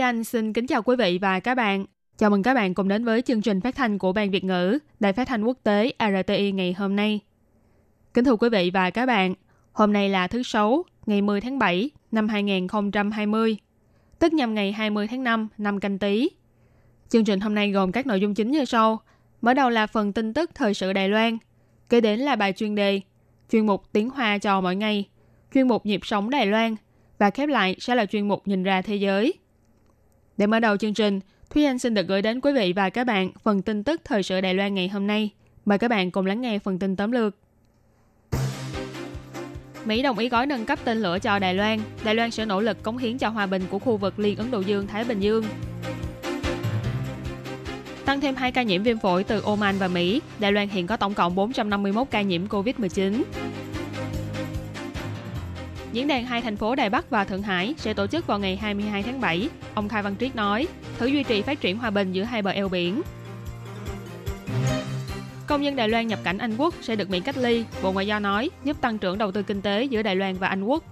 Anh xin kính chào quý vị và các bạn. Chào mừng các bạn cùng đến với chương trình phát thanh của Ban Việt ngữ, Đài phát thanh quốc tế RTI ngày hôm nay. Kính thưa quý vị và các bạn, hôm nay là thứ Sáu, ngày 10 tháng 7 năm 2020, tức nhằm ngày 20 tháng 5 năm canh tí. Chương trình hôm nay gồm các nội dung chính như sau. Mở đầu là phần tin tức thời sự Đài Loan, kế đến là bài chuyên đề, chuyên mục tiếng Hoa cho mỗi ngày, chuyên mục nhịp sống Đài Loan và khép lại sẽ là chuyên mục nhìn ra thế giới. Để mở đầu chương trình, Thúy Anh xin được gửi đến quý vị và các bạn phần tin tức thời sự Đài Loan ngày hôm nay. Mời các bạn cùng lắng nghe phần tin tóm lược. Mỹ đồng ý gói nâng cấp tên lửa cho Đài Loan. Đài Loan sẽ nỗ lực cống hiến cho hòa bình của khu vực Liên Ấn Độ Dương-Thái Bình Dương. Tăng thêm 2 ca nhiễm viêm phổi từ Oman và Mỹ, Đài Loan hiện có tổng cộng 451 ca nhiễm COVID-19. Diễn đàn hai thành phố Đài Bắc và Thượng Hải sẽ tổ chức vào ngày 22 tháng 7. Ông Khai Văn Triết nói, thử duy trì phát triển hòa bình giữa hai bờ eo biển. Công dân Đài Loan nhập cảnh Anh Quốc sẽ được miễn cách ly, Bộ Ngoại giao nói, giúp tăng trưởng đầu tư kinh tế giữa Đài Loan và Anh Quốc.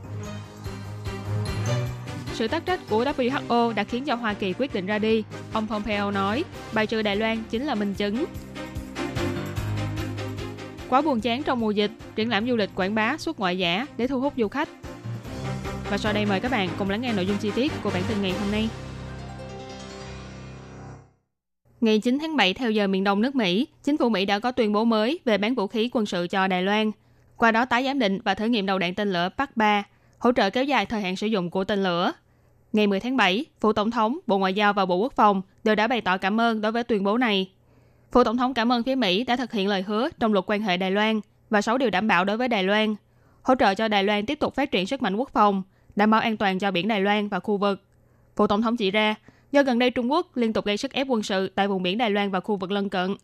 Sự tác trách của WHO đã khiến cho Hoa Kỳ quyết định ra đi. Ông Pompeo nói, bài trừ Đài Loan chính là minh chứng. Quá buồn chán trong mùa dịch, triển lãm du lịch quảng bá xuất ngoại giả để thu hút du khách. Và sau đây mời các bạn cùng lắng nghe nội dung chi tiết của bản tin ngày hôm nay. Ngày 9 tháng 7 theo giờ miền đông nước Mỹ, chính phủ Mỹ đã có tuyên bố mới về bán vũ khí quân sự cho Đài Loan. Qua đó tái giám định và thử nghiệm đầu đạn tên lửa Park 3, hỗ trợ kéo dài thời hạn sử dụng của tên lửa. Ngày 10 tháng 7, Phủ Tổng thống, Bộ Ngoại giao và Bộ Quốc phòng đều đã bày tỏ cảm ơn đối với tuyên bố này. Phủ Tổng thống cảm ơn phía Mỹ đã thực hiện lời hứa trong luật quan hệ Đài Loan và 6 điều đảm bảo đối với Đài Loan, hỗ trợ cho Đài Loan tiếp tục phát triển sức mạnh quốc phòng, đảm bảo an toàn cho biển Đài Loan và khu vực. Phủ Tổng thống chỉ ra, do gần đây Trung Quốc liên tục gây sức ép quân sự tại vùng biển Đài Loan và khu vực lân cận,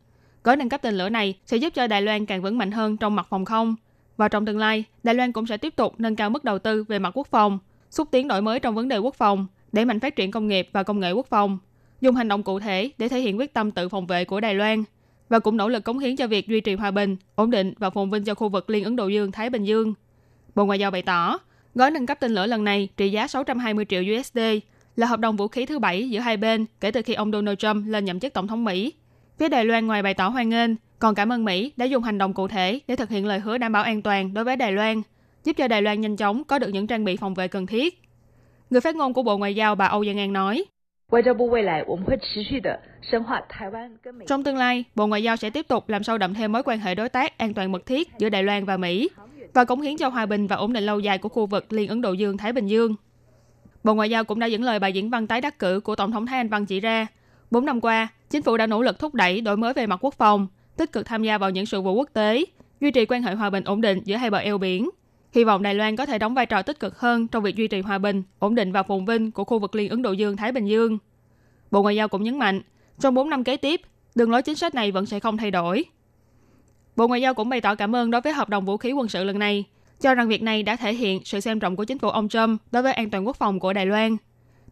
gói nâng cấp tên lửa này sẽ giúp cho Đài Loan càng vững mạnh hơn trong mặt phòng không. Và trong tương lai, Đài Loan cũng sẽ tiếp tục nâng cao mức đầu tư về mặt quốc phòng, xúc tiến đổi mới trong vấn đề quốc phòng, đẩy mạnh phát triển công nghiệp và công nghệ quốc phòng, dùng hành động cụ thể để thể hiện quyết tâm tự phòng vệ của Đài Loan và cũng nỗ lực cống hiến cho việc duy trì hòa bình, ổn định và phồn vinh cho khu vực Liên Ấn Độ Dương Thái Bình Dương. Bộ Ngoại giao bày tỏ, gói nâng cấp tên lửa lần này trị giá 620 triệu USD là hợp đồng vũ khí thứ bảy giữa hai bên kể từ khi ông Donald Trump lên nhậm chức tổng thống Mỹ. Phía Đài Loan ngoài bày tỏ hoan nghênh, còn cảm ơn Mỹ đã dùng hành động cụ thể để thực hiện lời hứa đảm bảo an toàn đối với Đài Loan, giúp cho Đài Loan nhanh chóng có được những trang bị phòng vệ cần thiết. Người phát ngôn của Bộ Ngoại giao bà Âu Giang An nói, trong tương lai, Bộ Ngoại giao sẽ tiếp tục làm sâu đậm thêm mối quan hệ đối tác an toàn mật thiết giữa Đài Loan và Mỹ và cống hiến cho hòa bình và ổn định lâu dài của khu vực Liên Ấn Độ Dương Thái Bình Dương. Bộ Ngoại giao cũng đã dẫn lời bài diễn văn tái đắc cử của Tổng thống Thái Anh Văn chỉ ra, 4 năm qua, chính phủ đã nỗ lực thúc đẩy đổi mới về mặt quốc phòng, tích cực tham gia vào những sự vụ quốc tế, duy trì quan hệ hòa bình ổn định giữa hai bờ eo biển. Hy vọng Đài Loan có thể đóng vai trò tích cực hơn trong việc duy trì hòa bình, ổn định và phồn vinh của khu vực Liên Ấn Độ Dương Thái Bình Dương. Bộ Ngoại giao cũng nhấn mạnh, trong 4 năm kế tiếp, đường lối chính sách này vẫn sẽ không thay đổi. Bộ Ngoại giao cũng bày tỏ cảm ơn đối với hợp đồng vũ khí quân sự lần này, cho rằng việc này đã thể hiện sự xem trọng của chính phủ ông Trump đối với an toàn quốc phòng của Đài Loan,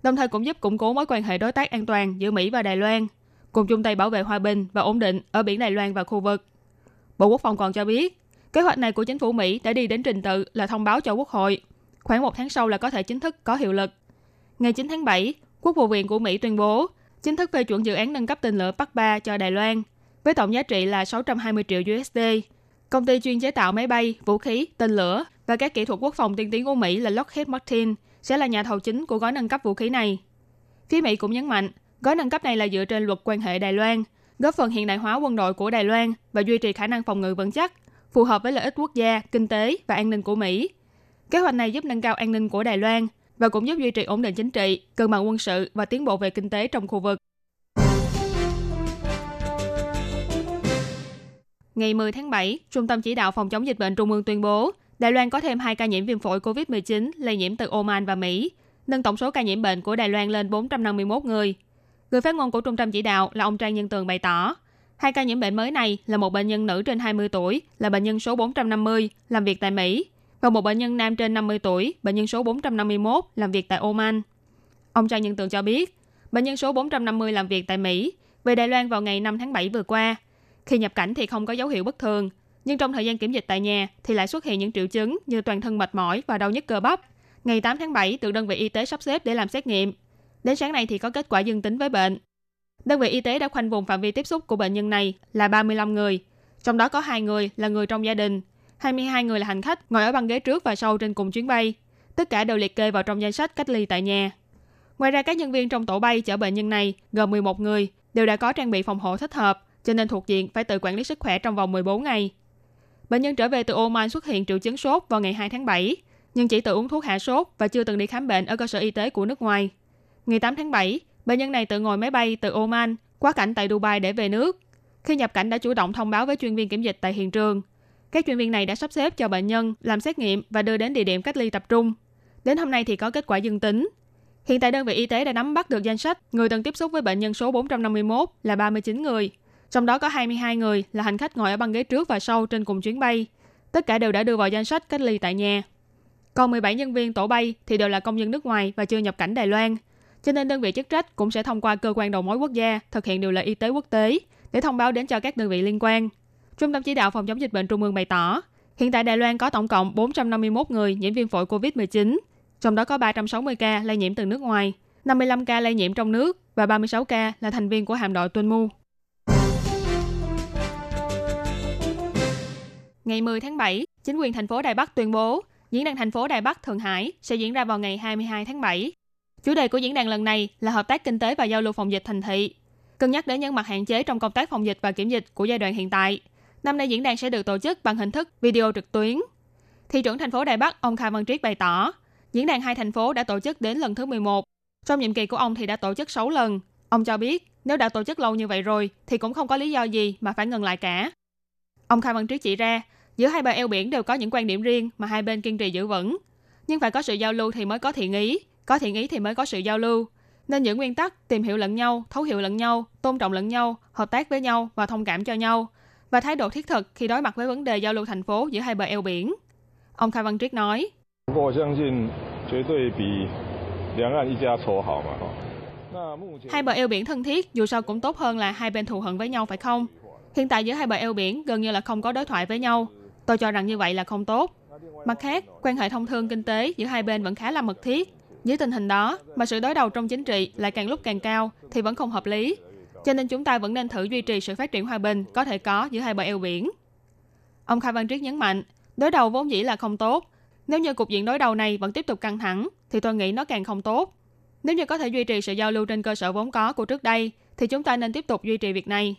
đồng thời cũng giúp củng cố mối quan hệ đối tác an toàn giữa Mỹ và Đài Loan, cùng chung tay bảo vệ hòa bình và ổn định ở biển Đài Loan và khu vực. Bộ Quốc phòng còn cho biết, kế hoạch này của chính phủ Mỹ đã đi đến trình tự là thông báo cho Quốc hội. Khoảng một tháng sau là có thể chính thức có hiệu lực. Ngày 9 tháng 7, Quốc vụ viện của Mỹ tuyên bố chính thức phê chuẩn dự án nâng cấp tên lửa Bắc 3 cho Đài Loan, với tổng giá trị là 620 triệu USD. Công ty chuyên chế tạo máy bay, vũ khí, tên lửa và các kỹ thuật quốc phòng tiên tiến của Mỹ là Lockheed Martin sẽ là nhà thầu chính của gói nâng cấp vũ khí này. Phía Mỹ cũng nhấn mạnh, gói nâng cấp này là dựa trên luật quan hệ Đài Loan, góp phần hiện đại hóa quân đội của Đài Loan và duy trì khả năng phòng ngự vững chắc, phù hợp với lợi ích quốc gia, kinh tế và an ninh của Mỹ. Kế hoạch này giúp nâng cao an ninh của Đài Loan và cũng giúp duy trì ổn định chính trị, cân bằng quân sự và tiến bộ về kinh tế trong khu vực. Ngày 10 tháng 7, Trung tâm Chỉ đạo Phòng chống dịch bệnh Trung ương tuyên bố Đài Loan có thêm 2 ca nhiễm viêm phổi COVID-19 lây nhiễm từ Oman và Mỹ, nâng tổng số ca nhiễm bệnh của Đài Loan lên 451 người. Người phát ngôn của Trung tâm Chỉ đạo là ông Trang Nhân Tường bày tỏ, hai ca nhiễm bệnh mới này là một bệnh nhân nữ trên 20 tuổi, là bệnh nhân số 450, làm việc tại Mỹ, và một bệnh nhân nam trên 50 tuổi, bệnh nhân số 451, làm việc tại Oman. Ông Trang Nhân Tường cho biết, bệnh nhân số 450 làm việc tại Mỹ, về Đài Loan vào ngày 5 tháng 7 vừa qua. Khi nhập cảnh thì không có dấu hiệu bất thường, nhưng trong thời gian kiểm dịch tại nhà thì lại xuất hiện những triệu chứng như toàn thân mệt mỏi và đau nhức cơ bắp. Ngày 8 tháng 7 được đơn vị y tế sắp xếp để làm xét nghiệm. Đến sáng nay thì có kết quả dương tính với bệnh. Đơn vị y tế đã khoanh vùng phạm vi tiếp xúc của bệnh nhân này là 35 người, trong đó có 2 người là người trong gia đình, 22 người là hành khách ngồi ở băng ghế trước và sau trên cùng chuyến bay. Tất cả đều liệt kê vào trong danh sách cách ly tại nhà. Ngoài ra các nhân viên trong tổ bay chở bệnh nhân này gồm 11 người đều đã có trang bị phòng hộ thích hợp, cho nên thuộc diện phải tự quản lý sức khỏe trong vòng 14 ngày. Bệnh nhân trở về từ Oman xuất hiện triệu chứng sốt vào ngày 2 tháng 7, nhưng chỉ tự uống thuốc hạ sốt và chưa từng đi khám bệnh ở cơ sở y tế của nước ngoài. Ngày 8 tháng 7, bệnh nhân này tự ngồi máy bay từ Oman quá cảnh tại Dubai để về nước. Khi nhập cảnh đã chủ động thông báo với chuyên viên kiểm dịch tại hiện trường. Các chuyên viên này đã sắp xếp cho bệnh nhân làm xét nghiệm và đưa đến địa điểm cách ly tập trung. Đến hôm nay thì có kết quả dương tính. Hiện tại đơn vị y tế đã nắm bắt được danh sách người từng tiếp xúc với bệnh nhân số 451 là 39 người. Trong đó có 22 người là hành khách ngồi ở băng ghế trước và sau trên cùng chuyến bay. Tất cả đều đã đưa vào danh sách cách ly tại nhà. Còn 17 nhân viên tổ bay thì đều là công dân nước ngoài và chưa nhập cảnh Đài Loan. Cho nên đơn vị chức trách cũng sẽ thông qua cơ quan đầu mối quốc gia thực hiện điều lệ y tế quốc tế để thông báo đến cho các đơn vị liên quan. Trung tâm chỉ đạo phòng chống dịch bệnh Trung ương bày tỏ, hiện tại Đài Loan có tổng cộng 451 người nhiễm viêm phổi COVID-19, trong đó có 360 ca lây nhiễm từ nước ngoài, 55 ca lây nhiễm trong nước và 36 ca là thành viên của hạm đội Tuân Mu. Ngày 10 tháng 7, chính quyền thành phố Đài Bắc tuyên bố diễn đàn thành phố Đài Bắc Thượng Hải sẽ diễn ra vào ngày 22 tháng 7. Chủ đề của diễn đàn lần này là hợp tác kinh tế và giao lưu phòng dịch thành thị, cân nhắc đến những mặt hạn chế trong công tác phòng dịch và kiểm dịch của giai đoạn hiện tại. Năm nay diễn đàn sẽ được tổ chức bằng hình thức video trực tuyến. Thị trưởng thành phố Đài Bắc ông Kha Văn Triết bày tỏ, diễn đàn hai thành phố đã tổ chức đến lần thứ 11. Trong nhiệm kỳ của ông thì đã tổ chức 6 lần. Ông cho biết, nếu đã tổ chức lâu như vậy rồi thì cũng không có lý do gì mà phải ngừng lại cả. Ông Kha Văn Triết chỉ ra, giữa hai bờ eo biển đều có những quan điểm riêng mà hai bên kiên trì giữ vững. Nhưng phải có sự giao lưu thì mới có thiện ý, có thiện ý thì mới có sự giao lưu. Nên những nguyên tắc tìm hiểu lẫn nhau, thấu hiểu lẫn nhau, tôn trọng lẫn nhau, hợp tác với nhau và thông cảm cho nhau và thái độ thiết thực khi đối mặt với vấn đề giao lưu thành phố giữa hai bờ eo biển. Ông Kha Văn Triết nói, Hai bờ eo biển thân thiết dù sao cũng tốt hơn là hai bên thù hận với nhau phải không? Hiện tại giữa hai bờ eo biển gần như là không có đối thoại với nhau. Tôi cho rằng như vậy là không tốt. Mặt khác, quan hệ thông thương kinh tế giữa hai bên vẫn khá là mật thiết. Dưới tình hình đó, mà sự đối đầu trong chính trị lại càng lúc càng cao thì vẫn không hợp lý. Cho nên chúng ta vẫn nên thử duy trì sự phát triển hòa bình có thể có giữa hai bờ eo biển. Ông Khai Văn Triết nhấn mạnh, đối đầu vốn dĩ là không tốt. Nếu như cục diện đối đầu này vẫn tiếp tục căng thẳng, thì tôi nghĩ nó càng không tốt. Nếu như có thể duy trì sự giao lưu trên cơ sở vốn có của trước đây, thì chúng ta nên tiếp tục duy trì việc này.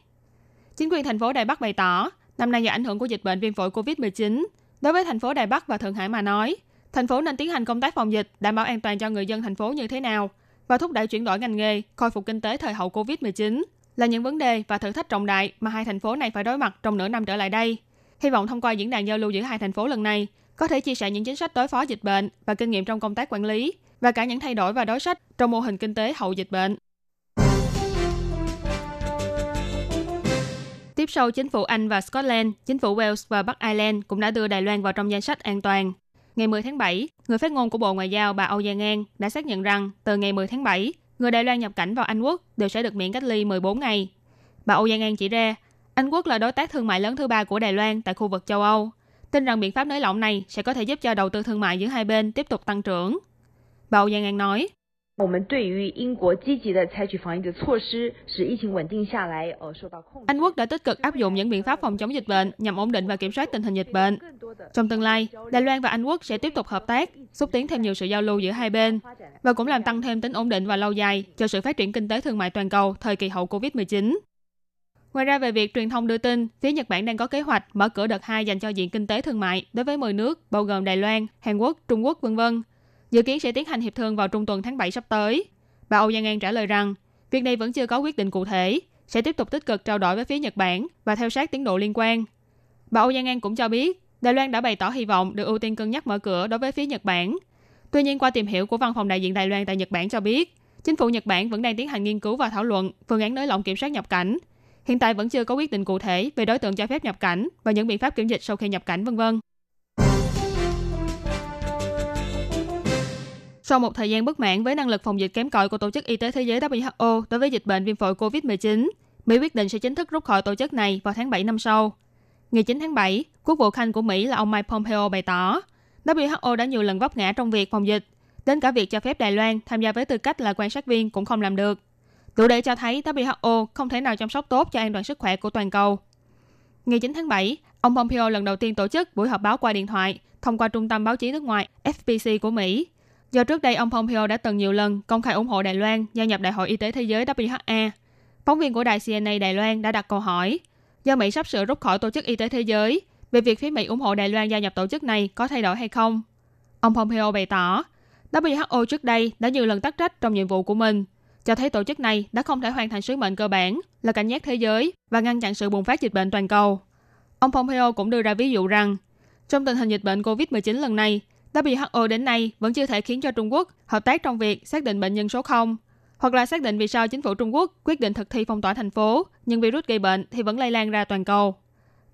Chính quyền thành phố Đài Bắc bày tỏ, năm nay do ảnh hưởng của dịch bệnh viêm phổi COVID-19, đối với thành phố Đài Bắc và Thượng Hải mà nói, thành phố nên tiến hành công tác phòng dịch, đảm bảo an toàn cho người dân thành phố như thế nào và thúc đẩy chuyển đổi ngành nghề, khôi phục kinh tế thời hậu COVID-19 là những vấn đề và thử thách trọng đại mà hai thành phố này phải đối mặt trong nửa năm trở lại đây. Hy vọng thông qua diễn đàn giao lưu giữa hai thành phố lần này, có thể chia sẻ những chính sách đối phó dịch bệnh và kinh nghiệm trong công tác quản lý và cả những thay đổi và đối sách trong mô hình kinh tế hậu dịch bệnh. Tiếp sau chính phủ Anh và Scotland, chính phủ Wales và Bắc Ireland cũng đã đưa Đài Loan vào trong danh sách an toàn. Ngày 10 tháng 7, người phát ngôn của Bộ Ngoại giao bà Âu Giang An đã xác nhận rằng từ ngày 10 tháng 7, người Đài Loan nhập cảnh vào Anh Quốc đều sẽ được miễn cách ly 14 ngày. Bà Âu Giang An chỉ ra, Anh Quốc là đối tác thương mại lớn thứ ba của Đài Loan tại khu vực châu Âu. Tin rằng biện pháp nới lỏng này sẽ có thể giúp cho đầu tư thương mại giữa hai bên tiếp tục tăng trưởng. Bà Âu Giang An nói, 我们对于英国积极的采取防疫的措施，使疫情稳定下来，呃，受到控制。Anh Quốc đã tích cực áp dụng những biện pháp phòng chống dịch bệnh nhằm ổn định và kiểm soát tình hình dịch bệnh. Trong tương lai, Đài Loan và Anh Quốc sẽ tiếp tục hợp tác, xúc tiến thêm nhiều sự giao lưu giữa hai bên và cũng làm tăng thêm tính ổn định và lâu dài cho sự phát triển kinh tế thương mại toàn cầu thời kỳ hậu Covid-19. Ngoài ra về việc truyền thông đưa tin, phía Nhật Bản đang có kế hoạch mở cửa đợt 2 dành cho diện kinh tế thương mại đối với 10 nước bao gồm Đài Loan, Hàn Quốc, Trung Quốc, vân vân dự kiến sẽ tiến hành hiệp thương vào trung tuần tháng 7 sắp tới. Bà Âu Giang An trả lời rằng, việc này vẫn chưa có quyết định cụ thể, sẽ tiếp tục tích cực trao đổi với phía Nhật Bản và theo sát tiến độ liên quan. Bà Âu Giang An cũng cho biết, Đài Loan đã bày tỏ hy vọng được ưu tiên cân nhắc mở cửa đối với phía Nhật Bản. Tuy nhiên, qua tìm hiểu của văn phòng đại diện Đài Loan tại Nhật Bản cho biết, chính phủ Nhật Bản vẫn đang tiến hành nghiên cứu và thảo luận phương án nới lỏng kiểm soát nhập cảnh. Hiện tại vẫn chưa có quyết định cụ thể về đối tượng cho phép nhập cảnh và những biện pháp kiểm dịch sau khi nhập cảnh, vân vân. Sau một thời gian bất mãn với năng lực phòng dịch kém cỏi của Tổ chức Y tế Thế giới WHO đối với dịch bệnh viêm phổi COVID-19, Mỹ quyết định sẽ chính thức rút khỏi tổ chức này vào tháng 7 năm sau. Ngày 9 tháng 7, Quốc vụ Khanh của Mỹ là ông Mike Pompeo bày tỏ, WHO đã nhiều lần vấp ngã trong việc phòng dịch, đến cả việc cho phép Đài Loan tham gia với tư cách là quan sát viên cũng không làm được. Đủ để cho thấy WHO không thể nào chăm sóc tốt cho an toàn sức khỏe của toàn cầu. Ngày 9 tháng 7, ông Pompeo lần đầu tiên tổ chức buổi họp báo qua điện thoại thông qua trung tâm báo chí nước ngoài FPC của Mỹ. Do trước đây ông Pompeo đã từng nhiều lần công khai ủng hộ Đài Loan gia nhập Đại hội Y tế Thế giới WHA. Phóng viên của đài CNA Đài Loan đã đặt câu hỏi, do Mỹ sắp sửa rút khỏi Tổ chức Y tế Thế giới, về việc phía Mỹ ủng hộ Đài Loan gia nhập tổ chức này có thay đổi hay không. Ông Pompeo bày tỏ, WHO trước đây đã nhiều lần tắc trách trong nhiệm vụ của mình, cho thấy tổ chức này đã không thể hoàn thành sứ mệnh cơ bản là cảnh giác thế giới và ngăn chặn sự bùng phát dịch bệnh toàn cầu. Ông Pompeo cũng đưa ra ví dụ rằng, trong tình hình dịch bệnh COVID-19 lần này, WHO đến nay vẫn chưa thể khiến cho Trung Quốc hợp tác trong việc xác định bệnh nhân số 0, hoặc là xác định vì sao chính phủ Trung Quốc quyết định thực thi phong tỏa thành phố, nhưng virus gây bệnh thì vẫn lây lan ra toàn cầu.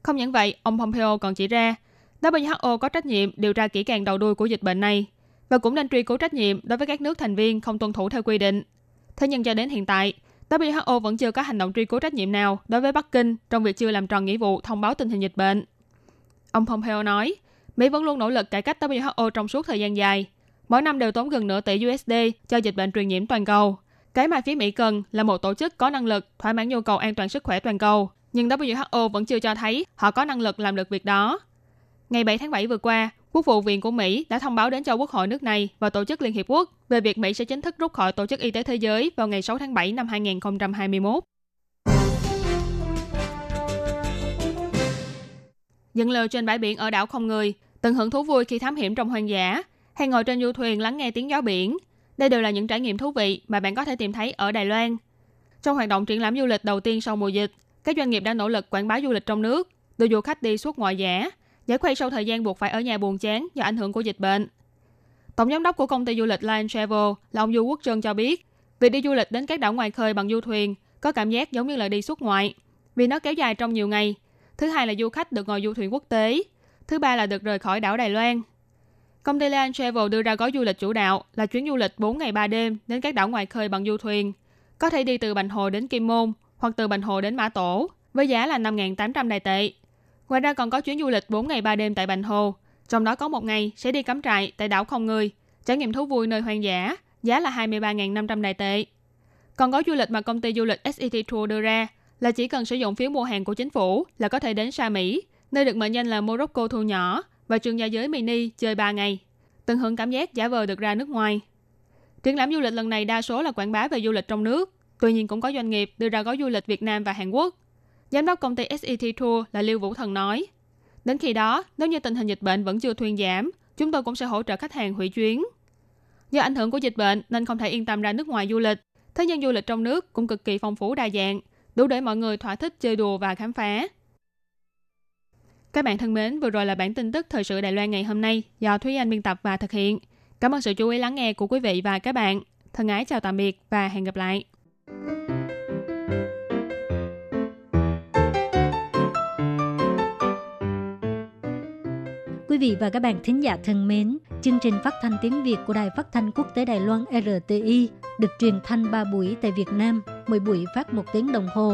Không những vậy, ông Pompeo còn chỉ ra, WHO có trách nhiệm điều tra kỹ càng đầu đuôi của dịch bệnh này và cũng nên truy cứu trách nhiệm đối với các nước thành viên không tuân thủ theo quy định. Thế nhưng cho đến hiện tại, WHO vẫn chưa có hành động truy cứu trách nhiệm nào đối với Bắc Kinh trong việc chưa làm tròn nghĩa vụ thông báo tình hình dịch bệnh. Ông Pompeo nói, Mỹ vẫn luôn nỗ lực cải cách WHO trong suốt thời gian dài. Mỗi năm đều tốn gần nửa tỷ USD cho dịch bệnh truyền nhiễm toàn cầu. Cái mà phía Mỹ cần là một tổ chức có năng lực thỏa mãn nhu cầu an toàn sức khỏe toàn cầu. Nhưng WHO vẫn chưa cho thấy họ có năng lực làm được việc đó. Ngày 7 tháng 7 vừa qua, Quốc vụ viện của Mỹ đã thông báo đến cho Quốc hội nước này và Tổ chức Liên Hiệp Quốc về việc Mỹ sẽ chính thức rút khỏi Tổ chức Y tế Thế giới vào ngày 6 tháng 7 năm 2021. Dựng lều trên bãi biển ở đảo không người, tận hưởng thú vui khi thám hiểm trong hoang dã, hay ngồi trên du thuyền lắng nghe tiếng gió biển. Đây đều là những trải nghiệm thú vị mà bạn có thể tìm thấy ở Đài Loan. Trong hoạt động triển lãm du lịch đầu tiên sau mùa dịch, các doanh nghiệp đã nỗ lực quảng bá du lịch trong nước, đưa du khách đi suốt ngoại giả, giải khuây sau thời gian buộc phải ở nhà buồn chán do ảnh hưởng của dịch bệnh. Tổng giám đốc của công ty du lịch Lion Travel là ông Du Quốc Trân cho biết, việc đi du lịch đến các đảo ngoài khơi bằng du thuyền có cảm giác giống như là đi suốt ngoại, vì nó kéo dài trong nhiều ngày. Thứ hai là du khách được ngồi du thuyền quốc tế. Thứ ba là được rời khỏi đảo Đài Loan. Công ty Land Travel đưa ra gói du lịch chủ đạo là chuyến du lịch 4 ngày 3 đêm đến các đảo ngoài khơi bằng du thuyền. Có thể đi từ Bành Hồ đến Kim Môn hoặc từ Bành Hồ đến Mã Tổ với giá là 5.800 đài tệ. Ngoài ra còn có chuyến du lịch 4 ngày 3 đêm tại Bành Hồ, trong đó có một ngày sẽ đi cắm trại tại đảo Không Người, trải nghiệm thú vui nơi hoang dã, giá là 23.500 đài tệ. Còn gói du lịch mà công ty du lịch SET Tour đưa ra là chỉ cần sử dụng phiếu mua hàng của chính phủ là có thể đến Sa Mỹ, nơi được mệnh danh là Morocco thu nhỏ và trường gia giới mini chơi 3 ngày. Tận hưởng cảm giác giả vờ được ra nước ngoài. Triển lãm du lịch lần này đa số là quảng bá về du lịch trong nước, tuy nhiên cũng có doanh nghiệp đưa ra gói du lịch Việt Nam và Hàn Quốc Giám đốc công ty SET Tour là Lưu Vũ Thần nói, đến khi đó, nếu như tình hình dịch bệnh vẫn chưa thuyên giảm, chúng tôi cũng sẽ hỗ trợ khách hàng hủy chuyến. Do ảnh hưởng của dịch bệnh nên không thể yên tâm ra nước ngoài du lịch, thế nhưng du lịch trong nước cũng cực kỳ phong phú đa dạng, đủ để mọi người thỏa thích chơi đùa và khám phá. Các bạn thân mến, vừa rồi là bản tin tức thời sự Đài Loan ngày hôm nay do Thúy Anh biên tập và thực hiện. Cảm ơn sự chú ý lắng nghe của quý vị và các bạn. Thân ái chào tạm biệt và hẹn gặp lại. Quý vị và các bạn thính giả thân mến, chương trình phát thanh tiếng Việt của Đài Phát thanh Quốc tế Đài Loan RTI được truyền thanh 3 buổi tại Việt Nam, mỗi buổi phát một tiếng đồng hồ.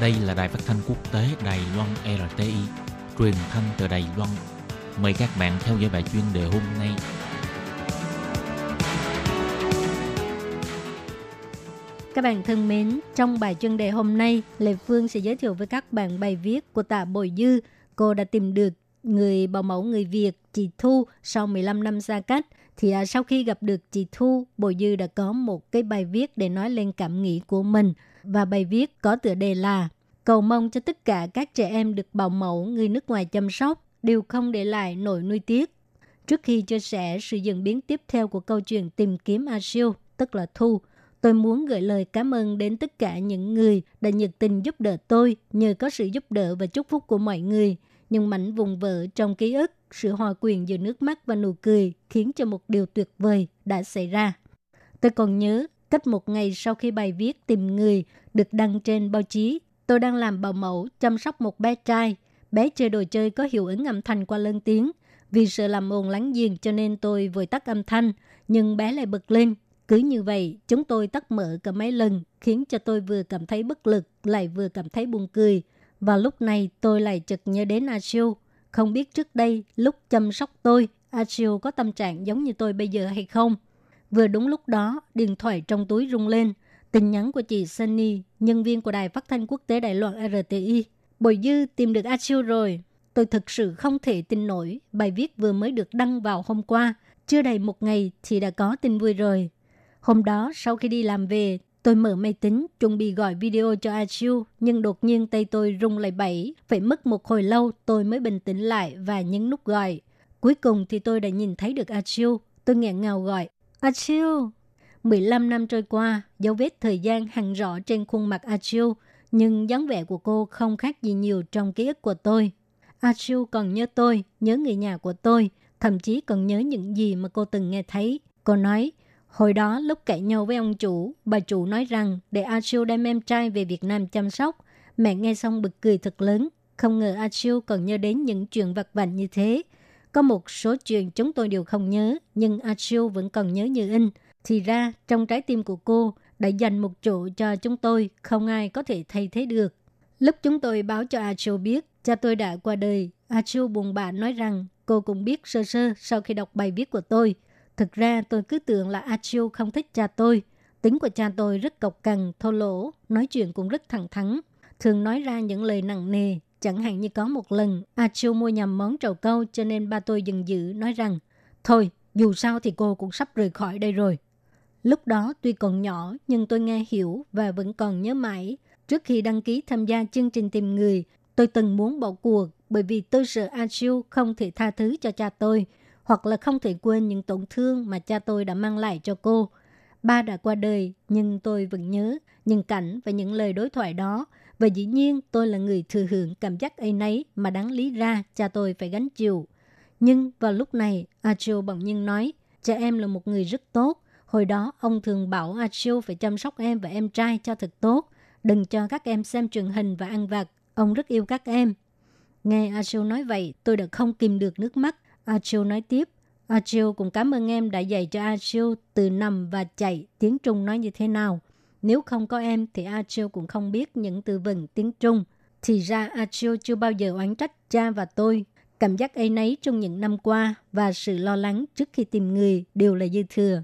Đây là đài phát thanh quốc tế Đài Loan RTI, truyền thanh từ Đài Loan. Mời các bạn theo dõi bài chuyên đề hôm nay. Các bạn thân mến, trong bài chuyên đề hôm nay, Lê Phương sẽ giới thiệu với các bạn bài viết của tạ Bồi Dư. Cô đã tìm được người bảo mẫu người Việt, chị Thu, sau 15 năm xa cách. Thì à, sau khi gặp được chị Thu, Bồi Dư đã có một cái bài viết để nói lên cảm nghĩ của mình. Và bài viết có tựa đề là Cầu mong cho tất cả các trẻ em được bảo mẫu người nước ngoài chăm sóc, đều không để lại nỗi nuôi tiếc. Trước khi chia sẻ sự diễn biến tiếp theo của câu chuyện tìm kiếm A Siêu, tức là Thu, tôi muốn gửi lời cảm ơn đến tất cả những người đã nhiệt tình giúp đỡ tôi nhờ có sự giúp đỡ và chúc phúc của mọi người. Nhưng mảnh vùng vỡ trong ký ức, sự hòa quyền giữa nước mắt và nụ cười khiến cho một điều tuyệt vời đã xảy ra. Tôi còn nhớ, cách một ngày sau khi bài viết tìm người được đăng trên báo chí, tôi đang làm bảo mẫu chăm sóc một bé trai. Bé chơi đồ chơi có hiệu ứng âm thanh qua lân tiếng. Vì sợ làm ồn lắng giềng cho nên tôi vội tắt âm thanh, nhưng bé lại bật lên cứ như vậy, chúng tôi tắt mở cả mấy lần, khiến cho tôi vừa cảm thấy bất lực, lại vừa cảm thấy buồn cười. Và lúc này tôi lại chợt nhớ đến A Siêu. Không biết trước đây, lúc chăm sóc tôi, A Siêu có tâm trạng giống như tôi bây giờ hay không? Vừa đúng lúc đó, điện thoại trong túi rung lên. Tin nhắn của chị Sunny, nhân viên của Đài Phát thanh Quốc tế Đài Loan RTI. Bồi Dư tìm được A Siêu rồi. Tôi thực sự không thể tin nổi. Bài viết vừa mới được đăng vào hôm qua. Chưa đầy một ngày thì đã có tin vui rồi. Hôm đó, sau khi đi làm về, tôi mở máy tính, chuẩn bị gọi video cho A Chiu, nhưng đột nhiên tay tôi rung lại bẫy. Phải mất một hồi lâu, tôi mới bình tĩnh lại và nhấn nút gọi. Cuối cùng thì tôi đã nhìn thấy được A Chiu. Tôi nghẹn ngào gọi, A Chiu! 15 năm trôi qua, dấu vết thời gian hằn rõ trên khuôn mặt A Chiu, nhưng dáng vẻ của cô không khác gì nhiều trong ký ức của tôi. A Chiu còn nhớ tôi, nhớ người nhà của tôi, thậm chí còn nhớ những gì mà cô từng nghe thấy. Cô nói, Hồi đó lúc cãi nhau với ông chủ, bà chủ nói rằng để A đem em trai về Việt Nam chăm sóc. Mẹ nghe xong bực cười thật lớn. Không ngờ A còn nhớ đến những chuyện vặt vảnh như thế. Có một số chuyện chúng tôi đều không nhớ, nhưng A vẫn còn nhớ như in. Thì ra, trong trái tim của cô đã dành một chỗ cho chúng tôi, không ai có thể thay thế được. Lúc chúng tôi báo cho A biết, cha tôi đã qua đời, A buồn bã nói rằng cô cũng biết sơ sơ sau khi đọc bài viết của tôi – Thực ra tôi cứ tưởng là Achio không thích cha tôi. Tính của cha tôi rất cộc cằn, thô lỗ, nói chuyện cũng rất thẳng thắn. Thường nói ra những lời nặng nề. Chẳng hạn như có một lần, Achio mua nhầm món trầu câu cho nên ba tôi dừng dự nói rằng Thôi, dù sao thì cô cũng sắp rời khỏi đây rồi. Lúc đó tuy còn nhỏ nhưng tôi nghe hiểu và vẫn còn nhớ mãi. Trước khi đăng ký tham gia chương trình tìm người, tôi từng muốn bỏ cuộc bởi vì tôi sợ Achio không thể tha thứ cho cha tôi hoặc là không thể quên những tổn thương mà cha tôi đã mang lại cho cô. Ba đã qua đời, nhưng tôi vẫn nhớ những cảnh và những lời đối thoại đó. Và dĩ nhiên tôi là người thừa hưởng cảm giác ấy nấy mà đáng lý ra cha tôi phải gánh chịu. Nhưng vào lúc này, Achio bỗng nhiên nói, cha em là một người rất tốt. Hồi đó ông thường bảo Achio phải chăm sóc em và em trai cho thật tốt. Đừng cho các em xem truyền hình và ăn vặt. Ông rất yêu các em. Nghe Achio nói vậy, tôi đã không kìm được nước mắt A nói tiếp, A cũng cảm ơn em đã dạy cho A từ nằm và chạy tiếng Trung nói như thế nào. Nếu không có em thì A Chiêu cũng không biết những từ vựng tiếng Trung. Thì ra A Chiêu chưa bao giờ oán trách cha và tôi. Cảm giác ấy nấy trong những năm qua và sự lo lắng trước khi tìm người đều là dư thừa.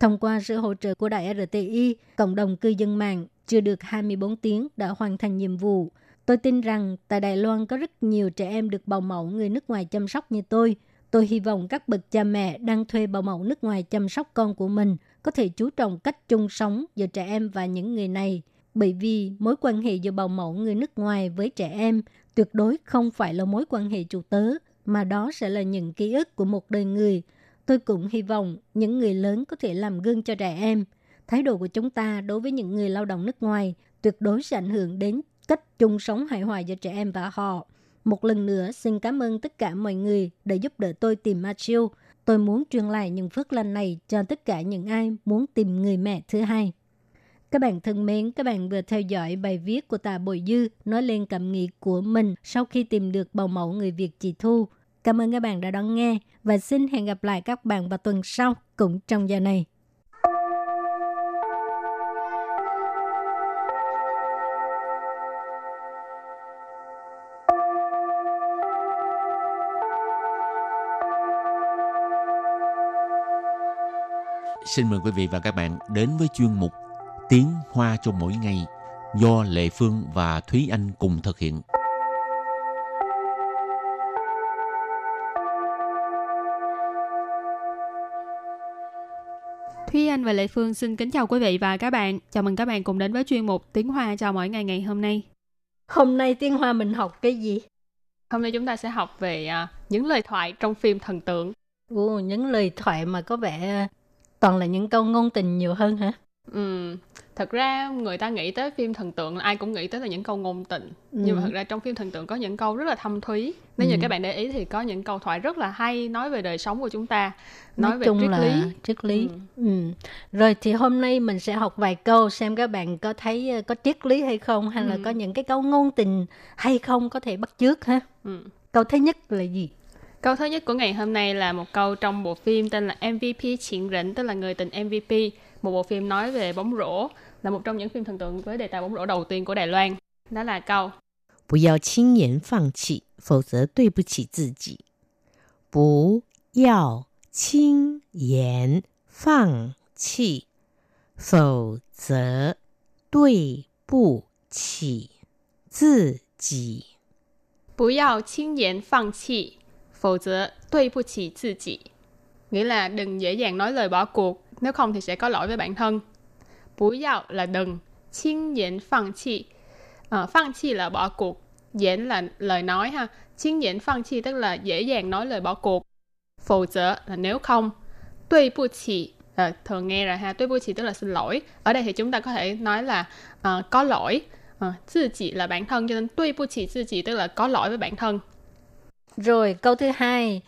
Thông qua sự hỗ trợ của Đại RTI, cộng đồng cư dân mạng chưa được 24 tiếng đã hoàn thành nhiệm vụ. Tôi tin rằng tại Đài Loan có rất nhiều trẻ em được bào mẫu người nước ngoài chăm sóc như tôi – Tôi hy vọng các bậc cha mẹ đang thuê bảo mẫu nước ngoài chăm sóc con của mình có thể chú trọng cách chung sống giữa trẻ em và những người này. Bởi vì mối quan hệ giữa bảo mẫu người nước ngoài với trẻ em tuyệt đối không phải là mối quan hệ chủ tớ, mà đó sẽ là những ký ức của một đời người. Tôi cũng hy vọng những người lớn có thể làm gương cho trẻ em. Thái độ của chúng ta đối với những người lao động nước ngoài tuyệt đối sẽ ảnh hưởng đến cách chung sống hài hòa giữa trẻ em và họ. Một lần nữa xin cảm ơn tất cả mọi người đã giúp đỡ tôi tìm Matthew. Tôi muốn truyền lại những phước lành này cho tất cả những ai muốn tìm người mẹ thứ hai. Các bạn thân mến, các bạn vừa theo dõi bài viết của Tạ Bội Dư nói lên cảm nghĩ của mình sau khi tìm được bầu mẫu người Việt chị Thu. Cảm ơn các bạn đã đón nghe và xin hẹn gặp lại các bạn vào tuần sau cũng trong giờ này. Xin mời quý vị và các bạn đến với chuyên mục Tiếng Hoa cho mỗi ngày do Lệ Phương và Thúy Anh cùng thực hiện. Thúy Anh và Lệ Phương xin kính chào quý vị và các bạn. Chào mừng các bạn cùng đến với chuyên mục Tiếng Hoa cho mỗi ngày ngày hôm nay. Hôm nay Tiếng Hoa mình học cái gì? Hôm nay chúng ta sẽ học về uh, những lời thoại trong phim thần tượng. Ồ, những lời thoại mà có vẻ toàn là những câu ngôn tình nhiều hơn hả? Ừ, thật ra người ta nghĩ tới phim thần tượng là ai cũng nghĩ tới là những câu ngôn tình ừ. nhưng mà thật ra trong phim thần tượng có những câu rất là thâm thúy nếu ừ. như các bạn để ý thì có những câu thoại rất là hay nói về đời sống của chúng ta nói, nói về chung triết là lý triết lý ừ. Ừ. rồi thì hôm nay mình sẽ học vài câu xem các bạn có thấy ờ, có triết lý hay không hay ừ. là có những cái câu ngôn tình hay không có thể bắt chước ha ừ. câu thứ nhất là gì Câu thứ nhất của ngày hôm nay là một câu trong bộ phim tên là MVP Triển Rỉnh, tức là người tình MVP, một bộ phim nói về bóng rổ, là một trong những phim thần tượng với đề tài bóng rổ đầu tiên của Đài Loan. Đó là câu 不要轻言放弃，否则对不起自己。不要轻言放弃，否则对不起自己。不要轻言放弃， 否则对不起自己. Nghĩa là đừng dễ dàng nói lời bỏ cuộc, nếu không thì sẽ có lỗi với bản thân. Bú yào là đừng, chiên diễn phăng chi. À, phăng chi là bỏ cuộc, diễn là lời nói ha. Chiên diễn phăng chi tức là dễ dàng nói lời bỏ cuộc. Phụ trợ là nếu không. Tuy bu chỉ, à, thường nghe rồi ha, tuy bu chỉ tức là xin lỗi. Ở đây thì chúng ta có thể nói là uh, có lỗi. Uh, tự chỉ là bản thân, cho nên tuy bu chỉ tự chỉ tức là có lỗi với bản thân. Rồi câu thứ hai,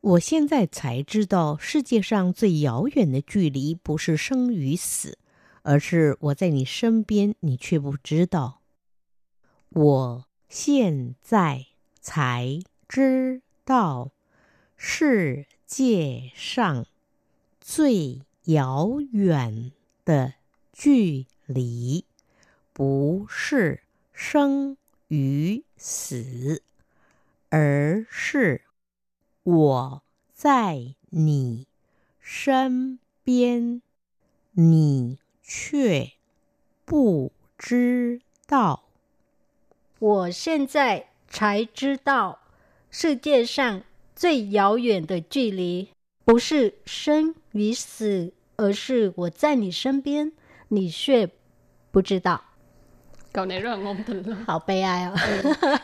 我现在才知道，世界上最遥远的距离不是生与死，而是我在你身边，你却不知道。我现在才知道，世界上最遥远的距离不是生与死，而是。我在你身边，你却不知道。我现在才知道，世界上最遥远的距离不是生与死，而是我在你身边，你却不知道。Câu này rất là ngôn tình luôn. 好悲哀哦。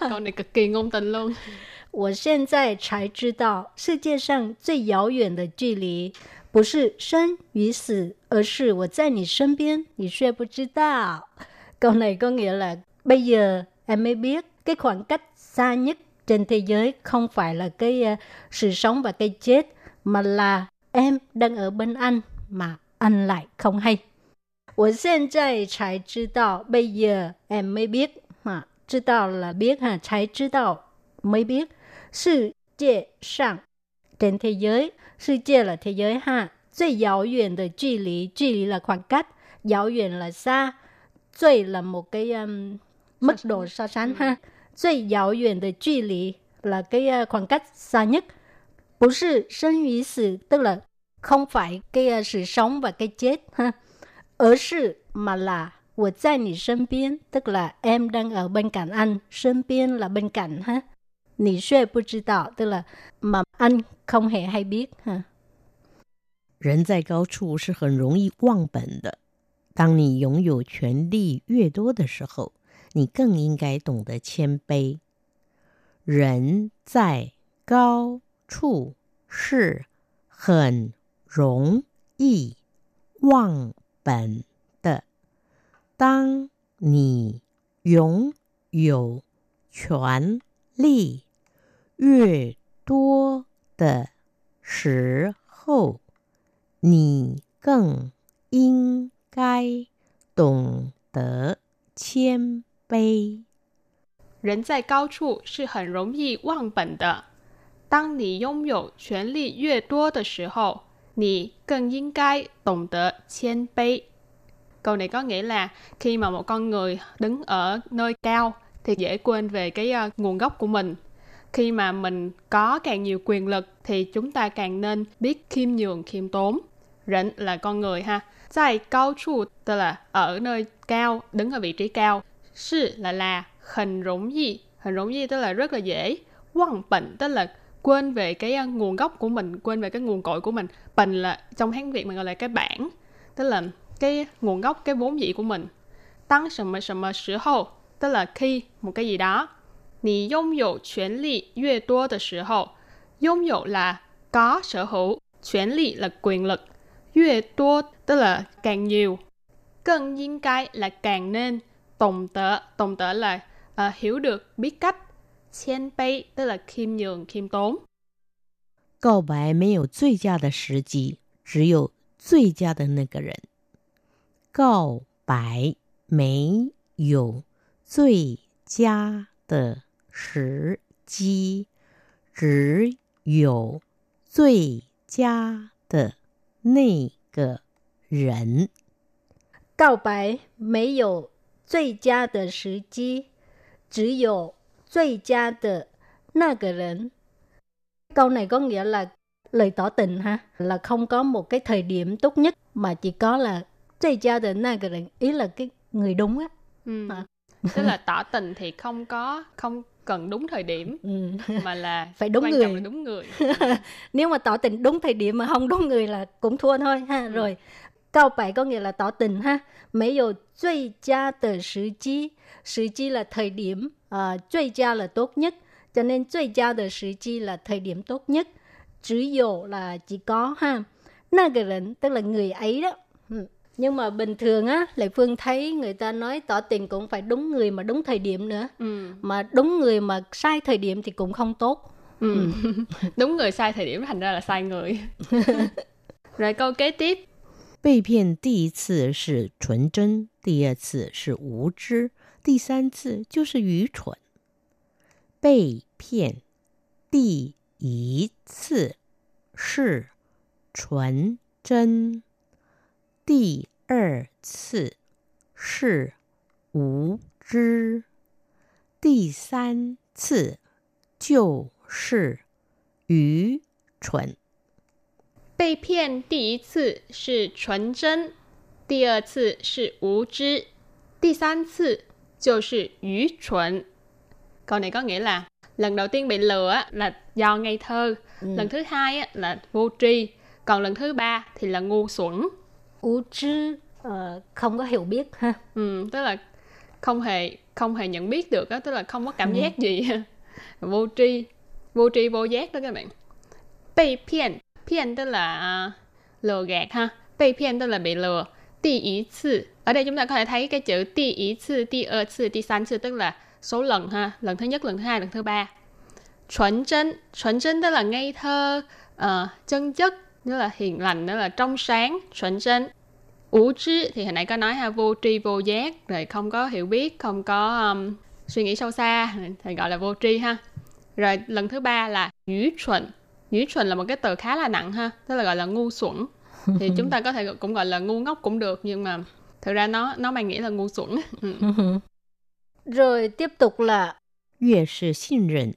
Câu này cực kỳ ngôn tình luôn. 我现在才知道，世界上最遥远的距离不是生与死，而是我在你身边，你却不知道。Câu này có nghĩa là bây giờ em mới biết cái khoảng cách xa nhất trên thế giới không phải là cái uh, sự sống và cái chết, mà là em đang ở bên anh mà anh lại không hay. 我现在才知道，bây giờ em mới biết mà 知道 là biết ha, 才知道 mới biết 世界上 trên thế giới, 世界 là thế giới ha. 最遥远的距离,距离 là khoảng cách, 遥远 là xa, 最 là một cái um, mức độ so sánh ha. 最遥远的距离 là cái uh, khoảng cách xa nhất. 不是生与死 tức là không phải cái uh, sự sống và cái chết ha. 而是 mà là 我在你身边 tức là em đang ở bên cạnh anh, 身边 là bên cạnh ha. 你却不知道，tức là mà anh không hề hay biết ha. 人在高处是很容易忘本的。当你拥有权力越多的时候，你更应该懂得谦卑。人在高处是很容易忘 本的。当你拥有权力越多的时候，你更应该懂得谦卑。人在高处是很容易忘本的。当你拥有权力越多的时候，你更应该懂得谦卑。Câu này có nghĩa là khi mà một con người đứng ở nơi cao thì dễ quên về cái uh, nguồn gốc của mình khi mà mình có càng nhiều quyền lực thì chúng ta càng nên biết khiêm nhường khiêm tốn rỉnh là con người ha. Tại cao chu tức là ở nơi cao, đứng ở vị trí cao. Sư là là, hình rủng gì, hình rủng gì tức là rất là dễ. Quăng bệnh tức là quên về cái nguồn gốc của mình quên về cái nguồn cội của mình. Bình là trong hán việt mình gọi là cái bản tức là cái nguồn gốc cái vốn dĩ của mình. Tăng sầm mà sầm mà sửa hậu tức là khi một cái gì đó nì yông dụ quyền lý yue tua de sửa hậu yông dụ là có sở hữu quyền lý là quyền lực. Yue tua tức là càng nhiều. Cân nhiên cái là càng nên. Tổng tợ tổng tợ là uh, hiểu được biết cách. 谦卑 tức là khiêm nhường, khiêm tốn. 告白没有最佳的时机，只有最佳的那个人。告白没有最佳的时机，只有最佳的那个人。告白没有最佳的时机，只有 最佳的那个人。Câu này có nghĩa là lời tỏ tình ha, là không có một cái thời điểm tốt nhất mà chỉ có là最佳的那个人, ý là cái người đúng á. Ừ. À. Tức là tỏ tình thì không có không cần đúng thời điểm ừ. mà là phải đúng người là đúng người nếu mà tỏ tình đúng thời điểm mà không đúng người là cũng thua thôi ha ừ. rồi Cao bại có nghĩa là tỏ tình ha. Mấy dụ duy gia tờ sứ chi. Sứ chi là thời điểm, à, duy gia là tốt nhất. Cho nên duy gia tờ sứ chi là thời điểm tốt nhất. Chữ dụ là chỉ có ha. Na cái 人 tức là người ấy đó. Nhưng mà bình thường á, Lệ Phương thấy người ta nói tỏ tình cũng phải đúng người mà đúng thời điểm nữa. Ừ. Mà đúng người mà sai thời điểm thì cũng không tốt. Ừ. đúng người sai thời điểm thành ra là sai người. Rồi câu kế tiếp 被骗第一次是纯真，第二次是无知，第三次就是愚蠢。被骗第一次是纯真。第二次是无知，第三次就是愚蠢。被骗第一次是纯真，第二次是无知，第三次就是愚蠢。Câu này có nghĩa là lần đầu tiên bị lừa là do ngây thơ, ừ. lần thứ hai là vô tri, còn lần thứ ba thì là ngu xuẩn ú chứ uh, không có hiểu biết ha ừ, tức là không hề không hề nhận biết được đó tức là không có cảm ừ. giác gì vô tri vô tri vô giác đó các bạn bị phiền phiền tức là uh, lừa gạt ha bị phiền tức là bị lừa Tỷ ý 次 ở đây chúng ta có thể thấy cái chữ tỷ ý 次 tỷ ơ 次 tỷ san 次 tức là số lần ha lần thứ nhất lần thứ hai lần thứ ba chuẩn chân chuẩn chân tức là ngây thơ uh, chân chất đó là hiền lành đó là trong sáng chuẩn chân ủ trí thì hồi nãy có nói ha vô tri vô giác rồi không có hiểu biết không có um, suy nghĩ sâu xa thì gọi là vô tri ha rồi lần thứ ba là dữ chuẩn dữ chuẩn là một cái từ khá là nặng ha tức là gọi là ngu xuẩn thì chúng ta có thể cũng gọi là ngu ngốc cũng được nhưng mà thực ra nó nó mang nghĩa là ngu xuẩn ừ. rồi tiếp tục là 越是信任，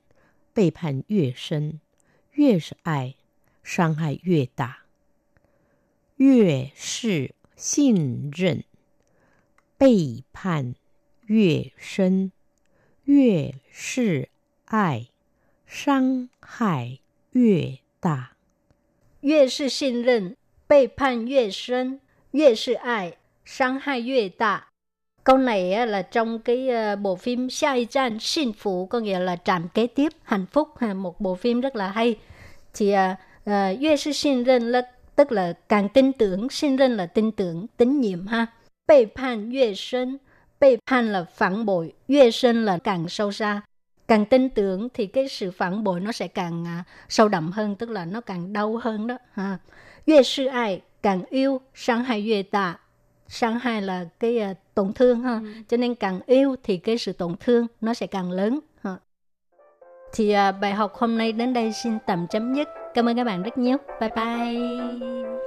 背叛越深；越是爱，伤害越大，越是信任背叛越深，越是爱伤害 越大。越是信任背叛越深，越是爱伤害越大。Câu này là trong cái bộ phim Sai Chan Xin Phụ có nghĩa là trạm kế tiếp hạnh phúc một bộ phim rất là hay thì à, yue sư xin任 là tức là càng tin tưởng, xin任là tin tưởng, tín nhiệm ha. Bệ phan yue sân, bệ phan là phản bội, yue sân là càng sâu xa. Càng tin tưởng thì cái sự phản bội nó sẽ càng à, sâu đậm hơn, tức là nó càng đau hơn đó. Ha. Yue sư ai, càng yêu, sang hai yue tạ. Sang hai là cái uh, tổn thương ha. Ừ. Cho nên càng yêu thì cái sự tổn thương nó sẽ càng lớn. Ha. Thì uh, bài học hôm nay đến đây xin tạm chấm dứt. Cảm ơn các bạn rất nhiều. Bye bye.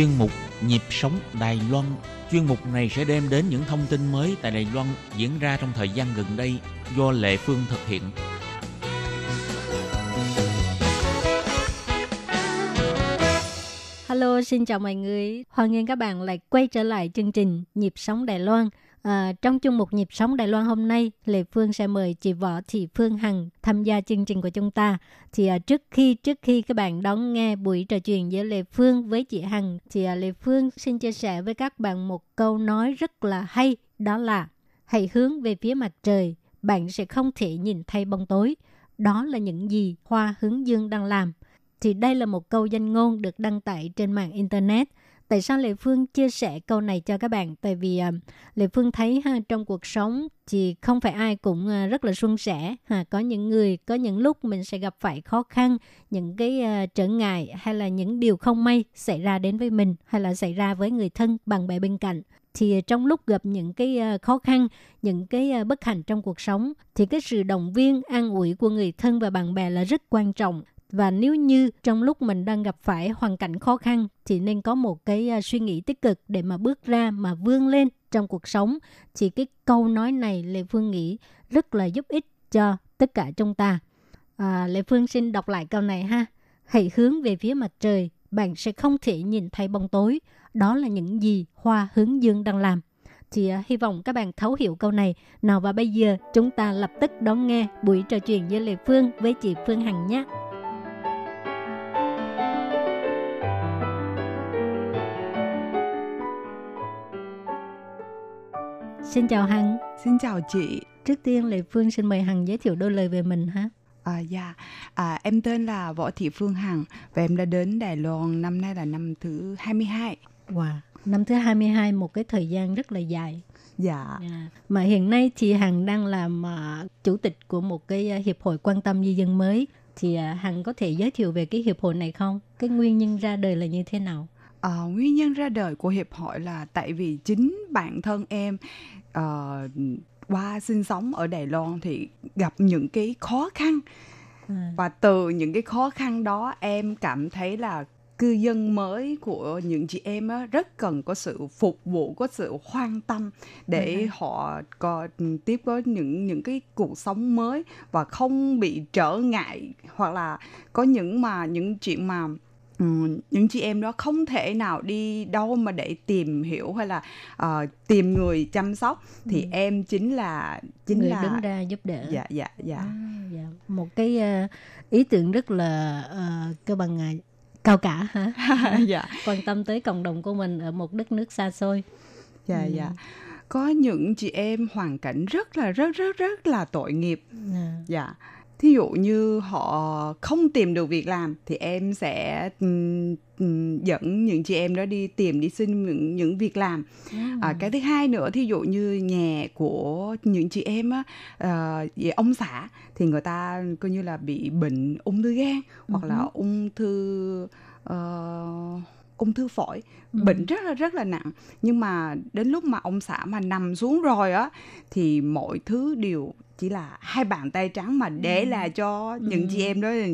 Chuyên mục Nhịp sống Đài Loan. Chuyên mục này sẽ đem đến những thông tin mới tại Đài Loan diễn ra trong thời gian gần đây do Lệ Phương thực hiện. Hello, xin chào mọi người. Hoan nghênh các bạn lại quay trở lại chương trình Nhịp sống Đài Loan. À, trong chung một Nhịp sống Đài Loan hôm nay, Lê Phương sẽ mời chị Võ Thị Phương Hằng tham gia chương trình của chúng ta. Thì à, trước khi trước khi các bạn đón nghe buổi trò chuyện giữa Lê Phương với chị Hằng, thì à, Lê Phương xin chia sẻ với các bạn một câu nói rất là hay, đó là hãy hướng về phía mặt trời, bạn sẽ không thể nhìn thấy bóng tối. Đó là những gì Hoa Hướng Dương đang làm thì đây là một câu danh ngôn được đăng tải trên mạng internet. Tại sao Lệ Phương chia sẻ câu này cho các bạn? Tại vì uh, Lệ Phương thấy ha trong cuộc sống thì không phải ai cũng uh, rất là suôn sẻ. Ha, có những người, có những lúc mình sẽ gặp phải khó khăn, những cái uh, trở ngại hay là những điều không may xảy ra đến với mình hay là xảy ra với người thân, bạn bè bên cạnh thì trong lúc gặp những cái khó khăn, những cái bất hạnh trong cuộc sống thì cái sự động viên, an ủi của người thân và bạn bè là rất quan trọng và nếu như trong lúc mình đang gặp phải hoàn cảnh khó khăn thì nên có một cái à, suy nghĩ tích cực để mà bước ra mà vươn lên trong cuộc sống. Thì cái câu nói này lệ phương nghĩ rất là giúp ích cho tất cả chúng ta. À, lệ phương xin đọc lại câu này ha. Hãy hướng về phía mặt trời bạn sẽ không thể nhìn thấy bóng tối. Đó là những gì hoa hướng dương đang làm. Thì uh, à, hy vọng các bạn thấu hiểu câu này. Nào và bây giờ chúng ta lập tức đón nghe buổi trò chuyện với Lê Phương với chị Phương Hằng nhé. Xin chào Hằng. Xin chào chị. Trước tiên Lê Phương xin mời Hằng giới thiệu đôi lời về mình ha. À, dạ, à, em tên là Võ Thị Phương Hằng và em đã đến Đài Loan năm nay là năm thứ 22. Wow, năm thứ 22 một cái thời gian rất là dài. Dạ. Dạ. Mà hiện nay thì Hằng đang làm uh, chủ tịch của một cái uh, hiệp hội quan tâm di dân mới. Thì uh, Hằng có thể giới thiệu về cái hiệp hội này không? Cái nguyên nhân ra đời là như thế nào? À, nguyên nhân ra đời của hiệp hội là tại vì chính bản thân em uh, qua sinh sống ở Đài Loan thì gặp những cái khó khăn à. và từ những cái khó khăn đó em cảm thấy là cư dân mới của những chị em á, rất cần có sự phục vụ có sự quan tâm để ừ. họ có tiếp có những những cái cuộc sống mới và không bị trở ngại hoặc là có những mà những chuyện mà Ừ, những chị em đó không thể nào đi đâu mà để tìm hiểu hay là uh, tìm người chăm sóc. Thì ừ. em chính là chính người là đứng ra giúp đỡ. Dạ dạ dạ, à, dạ. một cái uh, ý tưởng rất là uh, cơ bằng uh, cao cả hả? Dạ. Quan tâm tới cộng đồng của mình ở một đất nước xa xôi. Dạ ừ. dạ. Có những chị em hoàn cảnh rất là rất rất rất là tội nghiệp. À. dạ thí dụ như họ không tìm được việc làm thì em sẽ um, dẫn những chị em đó đi tìm đi xin những những việc làm. À, cái thứ hai nữa thí dụ như nhà của những chị em á uh, ông xã thì người ta coi như là bị bệnh ung thư gan hoặc là ung thư uh, ung thư phổi ừ. bệnh rất là rất là nặng nhưng mà đến lúc mà ông xã mà nằm xuống rồi á thì mọi thứ đều chỉ là hai bàn tay trắng mà để ừ. là cho những chị ừ. em đó là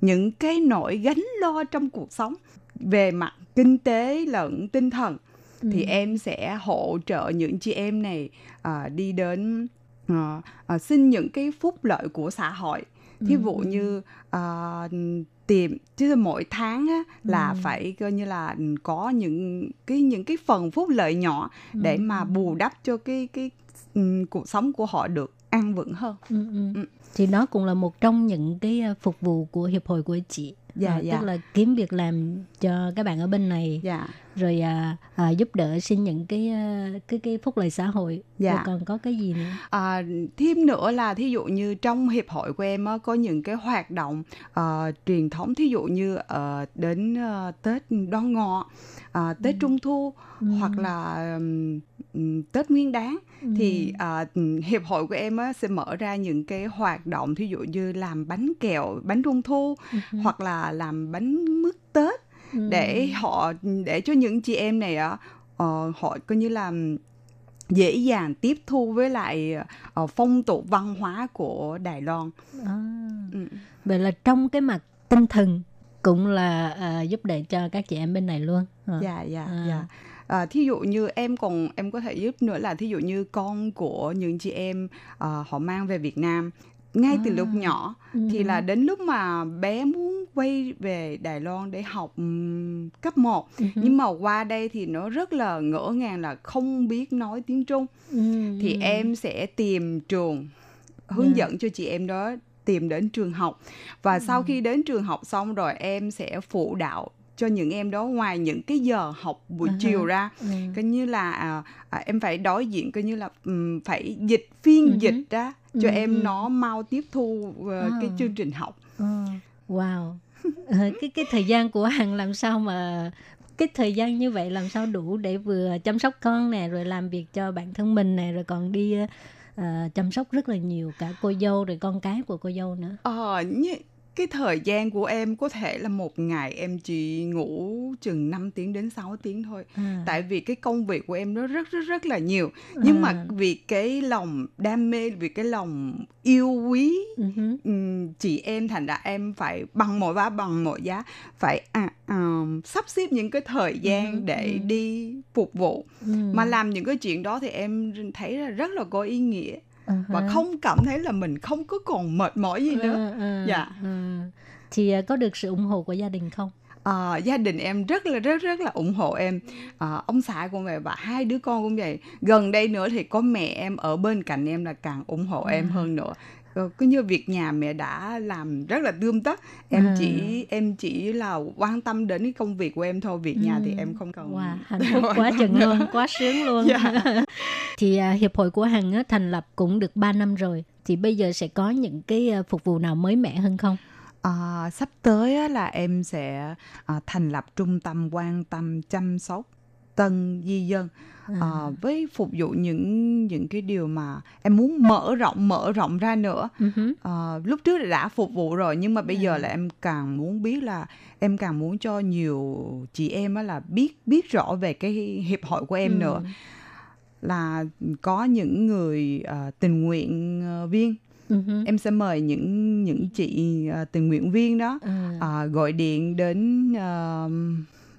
những cái nỗi gánh lo trong cuộc sống về mặt kinh tế lẫn tinh thần ừ. thì em sẽ hỗ trợ những chị em này à, đi đến à, à, xin những cái phúc lợi của xã hội thí dụ ừ. như à, tìm chứ mỗi tháng á, là ừ. phải coi như là có những cái những cái phần phúc lợi nhỏ ừ. để mà bù đắp cho cái cái um, cuộc sống của họ được an vững hơn ừ, ừ. Ừ. thì đó cũng là một trong những cái ờ, phục vụ của hiệp hội của chị dạ, à, dạ. tức là kiếm việc làm cho các bạn ở bên này dạ. rồi à, à, giúp đỡ xin những cái à, cái cái phúc lợi xã hội Dạ. rồi còn có cái gì nữa À, thêm nữa là thí dụ như trong hiệp hội của em á, có những cái hoạt động ờ, truyền thống thí dụ như ờ, đến ờ, Tết Đoan Ngọ, ờ, Tết Trung Thu hoặc là ừm, Tết Nguyên Đán thì ờ, hiệp hội của em á, sẽ mở ra những cái hoạt động thí dụ như làm bánh kẹo, bánh Trung Thu hoặc là làm bánh mứt Tết để họ để cho những chị em này á ờ, họ coi như là dễ dàng tiếp thu với lại ờ, phong tục văn hóa của Đài Loan. à, Ừ. vậy là trong cái mặt tinh thần cũng là à, giúp đỡ cho các chị em bên này luôn à. Dạ dạ À. dạ. À, thí dụ như em còn em có thể giúp nữa là thí dụ như con của những chị em ờ, họ mang về Việt Nam ngay từ À. lúc nhỏ thì là đến lúc mà bé muốn quay về Đài Loan để học cấp 1 nhưng mà qua đây thì nó rất là ngỡ ngàng là không biết nói tiếng Trung Ừ, thì ừ. em sẽ tìm trường hướng Dạ. dẫn cho chị em đó tìm đến trường học và Ừ. sau khi đến trường học xong rồi em sẽ phụ đạo cho những em đó ngoài những cái giờ học buổi ha. chiều ra Ừ. coi như là à, à, em phải đối diện coi như là ừm, phải dịch phiên hứ. dịch ra cho Ừ, em nó mau tiếp thu ờ, cái À. chương trình học Ờ, wow Ờ, cái cái thời gian của hằng làm sao mà cái thời gian như vậy làm sao đủ để vừa chăm sóc con nè rồi làm việc cho bản thân mình nè rồi còn đi ờ, chăm sóc rất là nhiều cả cô dâu rồi con cái của cô dâu nữa Ờ, như cái thời gian của em có thể là một ngày em chỉ ngủ chừng 5 tiếng đến 6 tiếng thôi. à, Tại vì cái công việc của em nó rất rất rất là nhiều. Nhưng mà vì cái lòng đam mê, vì cái lòng yêu quý ừ ừm, chị em thành ra em phải bằng mọi giá bằng mọi giá phải à, à, sắp xếp những cái thời gian Ừ, để ừ. đi phục vụ ừ, mà làm những cái chuyện đó thì em thấy là rất là có ý nghĩa ờ và không cảm thấy là mình không có còn mệt mỏi gì nữa. Ờ, Dạ. ờ. thì ờ, có được sự ủng hộ của gia đình không? À, gia đình em rất là rất rất là ủng hộ em. À, ông xã cũng vậy và hai đứa con cũng vậy. Gần đây nữa thì có mẹ em ở bên cạnh em là càng ủng hộ em hơn nữa cứ như việc nhà mẹ đã làm rất là tươm tất em À. chỉ em chỉ là quan tâm đến cái công việc của em thôi việc nhà thì Ừ. em không cần Wow, hạnh phúc quá chừng nữa. luôn, quá sướng luôn. Dạ. thì à, hiệp hội của Hằng á, thành lập cũng được 3 năm rồi. Thì bây giờ sẽ có những cái à, phục vụ nào mới mẻ hơn không? À, sắp tới á, là em sẽ à, thành lập trung tâm quan tâm chăm sóc tân di dân. À, với phục vụ những những cái điều mà em muốn mở rộng mở rộng ra nữa. À, lúc trước đã phục vụ rồi nhưng mà bây giờ là em càng muốn biết là em càng muốn cho nhiều chị em á là biết biết rõ về cái hiệp hội của em Ừ. nữa. Là có những người à, tình nguyện à, viên. Hứ. em sẽ mời những những chị à, tình nguyện viên đó À, à, gọi điện đến à,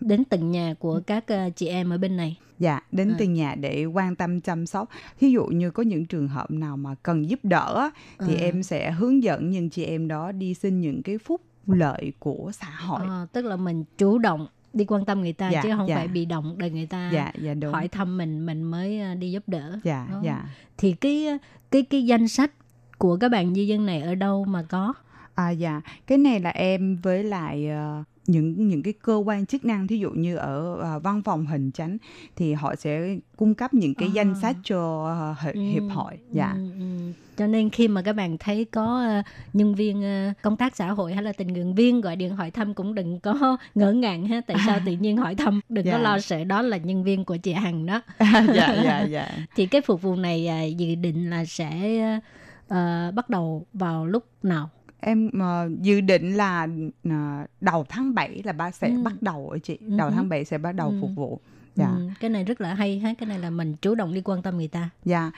đến từng nhà của các à, chị em ở bên này. dạ đến À. từng nhà để quan tâm chăm sóc thí dụ như có những trường hợp nào mà cần giúp đỡ thì À. em sẽ hướng dẫn những chị em đó đi xin những cái phúc lợi của xã hội Ờ, tức là mình chủ động đi quan tâm người ta Dạ, chứ không dạ. phải bị động đợi người ta dạ dạ đúng hỏi thăm mình mình mới à, đi giúp đỡ. dạ Ờ. dạ Thì cái cái cái danh sách của các bạn di dân này ở đâu mà có? à dạ cái này là em với lại ờ, những những cái cơ quan chức năng thí dụ như ở ờ, văn phòng hình chánh thì họ sẽ cung cấp những cái À. danh sách cho hi- hiệp Ừ, hội dạ ừ, ừ. Cho nên khi mà các bạn thấy có ờ, nhân viên ờ, công tác xã hội hay là tình nguyện viên gọi điện hỏi thăm cũng đừng có ngỡ ngàng ha. Tại sao tự nhiên hỏi thăm? Đừng có Dạ. lo sợ đó là nhân viên của chị Hằng đó. dạ dạ dạ Thì cái phục vụ này à, dự định là sẽ ờ, bắt đầu vào lúc nào? Em ờ, dự định là ờ, đầu tháng 7 là ba sẽ Ừ. bắt đầu ở chị Ừ đầu hứ. tháng 7 sẽ bắt đầu Ừ. phục vụ dạ Ừ, cái này rất là hay ha. Cái này là mình chủ động đi quan tâm người ta. dạ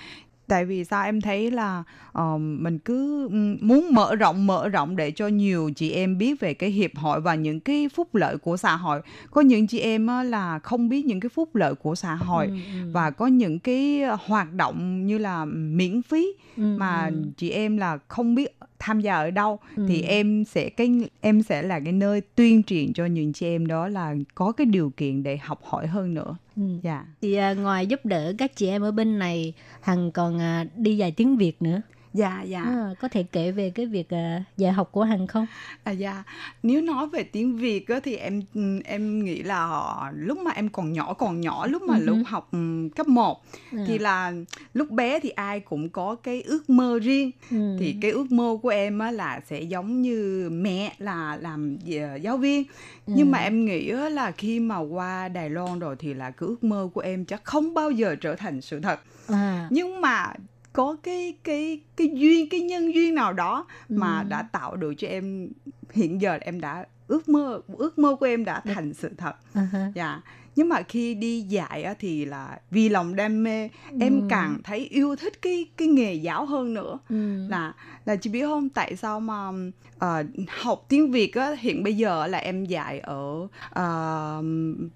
tại vì sao em thấy là ờ, mình cứ ừm, muốn mở rộng mở rộng để cho nhiều chị em biết về cái hiệp hội và những cái phúc lợi của xã hội có những chị em á, là không biết những cái phúc lợi của xã hội Ừ, ừ. và có những cái hoạt động như là miễn phí Ừ, mà ừ. chị em là không biết tham gia ở đâu thì Ừ. em sẽ cái em sẽ là cái nơi tuyên truyền cho những chị em đó là có cái điều kiện để học hỏi hơn nữa Ừ. dạ Thì à, ngoài giúp đỡ các chị em ở bên này, Hằng còn à, đi dạy tiếng Việt nữa. Dạ dạ À, có thể kể về cái việc à, dạy học của Hằng không? À dạ, nếu nói về tiếng Việt á, thì em em nghĩ là lúc mà em còn nhỏ còn nhỏ lúc mà Ừ lúc học ừm, cấp 1 À. thì là lúc bé thì ai cũng có cái ước mơ riêng Ừ. thì cái ước mơ của em á là sẽ giống như mẹ là làm ờ, giáo viên nhưng Ừ. mà em nghĩ á là khi mà qua Đài Loan rồi thì là cái ước mơ của em chắc không bao giờ trở thành sự thật à, nhưng mà có cái cái cái duyên cái nhân duyên nào đó mà Ừ. đã tạo được cho em hiện giờ em đã ước mơ ước mơ của em đã thành sự thật à dạ nhưng mà khi đi dạy á, thì là vì lòng đam mê em Ừ. càng thấy yêu thích cái cái nghề giáo hơn nữa Ừ. là là chị biết không tại sao mà ờ, học tiếng Việt á hiện bây giờ là em dạy ở uh,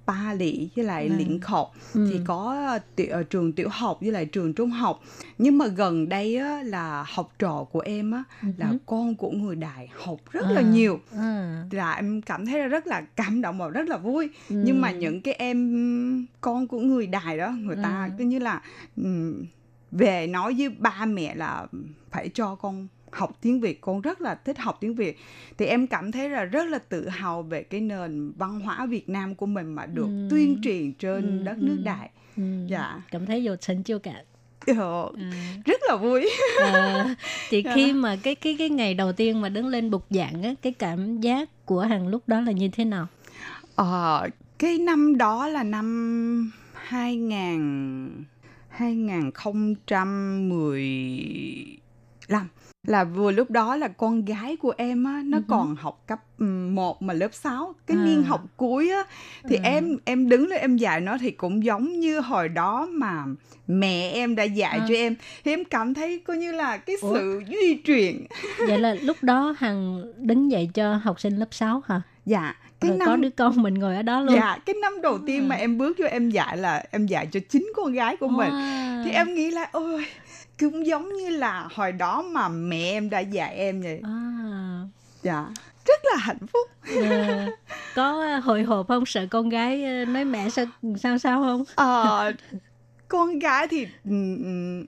Ba Lị với lại Ừ. Liễn Khộc Ừ. thì có tiểu, ờ, trường tiểu học với lại trường trung học nhưng mà gần đây á, là học trò của em á, là Ừ. con của người Đài học rất À. là nhiều À. là em cảm thấy là rất là cảm động và rất là vui Ừ. nhưng mà những cái em con của người Đài đó người ta Ừ. cứ như là ừm, về nói với ba mẹ là phải cho con học tiếng Việt con rất là thích học tiếng Việt thì em cảm thấy là rất là tự hào về cái nền văn hóa Việt Nam của mình mà được Ừ. tuyên truyền trên Ừ, đất nước ừ. Đài Ừ. dạ cảm thấy vô thành chiêu cả Ờ, à. rất là vui à, thì Dạ. khi mà cái cái cái ngày đầu tiên mà đứng lên bục giảng á cái cảm giác của hằng lúc đó là như thế nào Ờ, cái năm đó là năm 2000 2015 là vừa lúc đó là con gái của em á nó Ừ hứ. còn học cấp 1 mà lớp 6 cái À. niên học cuối á thì À. em em đứng lên em dạy nó thì cũng giống như hồi đó mà mẹ em đã dạy À. cho em thì em cảm thấy coi như là cái Ủa? sự duy truyền vậy là lúc đó hằng đứng dậy cho học sinh lớp 6 hả dạ cái rồi năm có đứa con mình ngồi ở đó luôn Dạ, cái năm đầu tiên mà À. em bước vô em dạy là em dạy cho chính con gái của mình. Wow. Thì em nghĩ là ôi cũng giống như là hồi đó mà mẹ em đã dạy em vậy. à, Dạ, rất là hạnh phúc. ờ, có hồi hộp không? Sợ con gái ờ, nói mẹ sao sao sao không? Ờ, con gái thì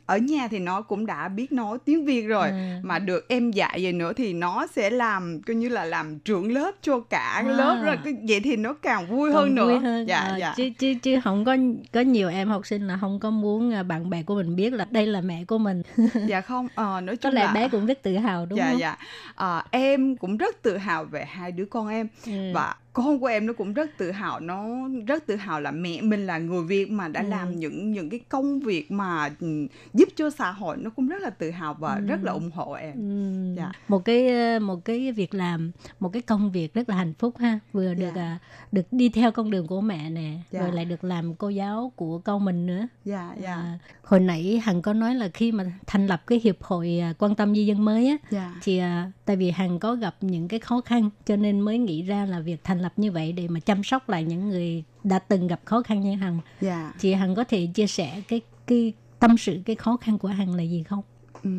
ở nhà thì nó cũng đã biết nói tiếng Việt rồi. À. Mà được em dạy vậy nữa thì nó sẽ làm coi như là làm trưởng lớp cho cả À. lớp rồi cái- vậy thì nó càng vui Còn hơn nữa. vui hơn. Dạ, Ờ, dạ. chứ chứ chứ không có có nhiều em học sinh là không có muốn à, bạn bè của mình biết là đây là mẹ của mình Dạ không, ờ, nói có chung lẽ là bé cũng rất tự hào đúng dạ không dạ Ờ, em cũng rất tự hào về hai đứa con em Ừ. và con của em nó cũng rất tự hào nó rất tự hào là mẹ mình là người Việt mà đã Ừ. làm những những cái công việc mà ừ, giúp cho xã hội nó cũng rất là tự hào và Ừ. rất là ủng hộ em Ừm, Dạ. một cái ờ, một cái việc làm một cái công việc rất là hạnh phúc ha vừa được Dạ. à, được đi theo con đường của mẹ nè Dạ. rồi lại được làm cô giáo của con mình nữa dạ dạ À, hồi nãy hằng có nói là khi mà thành lập cái hiệp hội quan tâm di dân mới á dạ thì tại vì hằng có gặp những cái khó khăn cho nên mới nghĩ ra là việc thành lập như vậy để mà chăm sóc lại những người đã từng gặp khó khăn như hằng. Dạ. Chị hằng có thể chia sẻ cái cái tâm sự cái khó khăn của hằng là gì không? Ừ.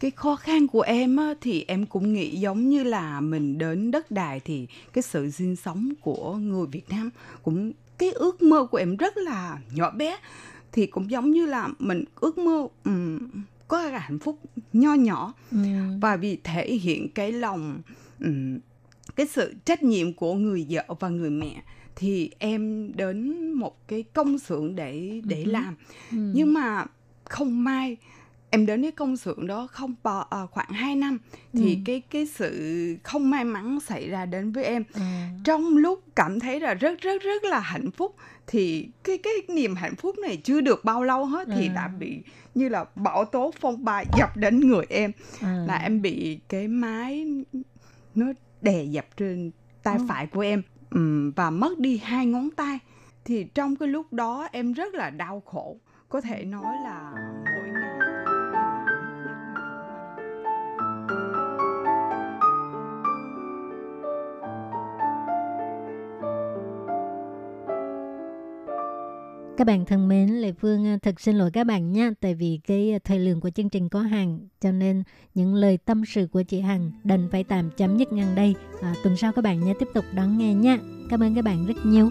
Cái khó khăn của em á, thì em cũng nghĩ giống như là mình đến đất đài thì cái sự sinh sống của người Việt Nam cũng cái ước mơ của em rất là nhỏ bé. Thì cũng giống như là mình ước mơ ừm, có cái hạnh phúc nho nhỏ. Ừm, và vì thể hiện cái lòng ừm, cái sự trách nhiệm của người vợ và người mẹ thì em đến một cái công xưởng để để Ừ làm ừm, nhưng mà không may em đến cái công xưởng đó không bao à, khoảng 2 năm thì Ừ. cái cái sự không may mắn xảy ra đến với em à, trong lúc cảm thấy là rất rất rất là hạnh phúc thì cái cái niềm hạnh phúc này chưa được bao lâu hết thì À. đã bị như là bão tố phong ba dập đến người em à. là em bị cái máy nó đè dập trên tay Ồ. phải của em và mất đi hai ngón tay thì trong cái lúc đó em rất là đau khổ có thể nói là Các bạn thân mến, Lê Phương à, thật xin lỗi các bạn nha, tại vì cái à, thời lượng của chương trình có hạn, cho nên những lời tâm sự của chị Hằng đành phải tạm chấm dứt ngang đây. À, tuần sau các bạn nhớ tiếp tục đón nghe nha. Cảm ơn các bạn rất nhiều.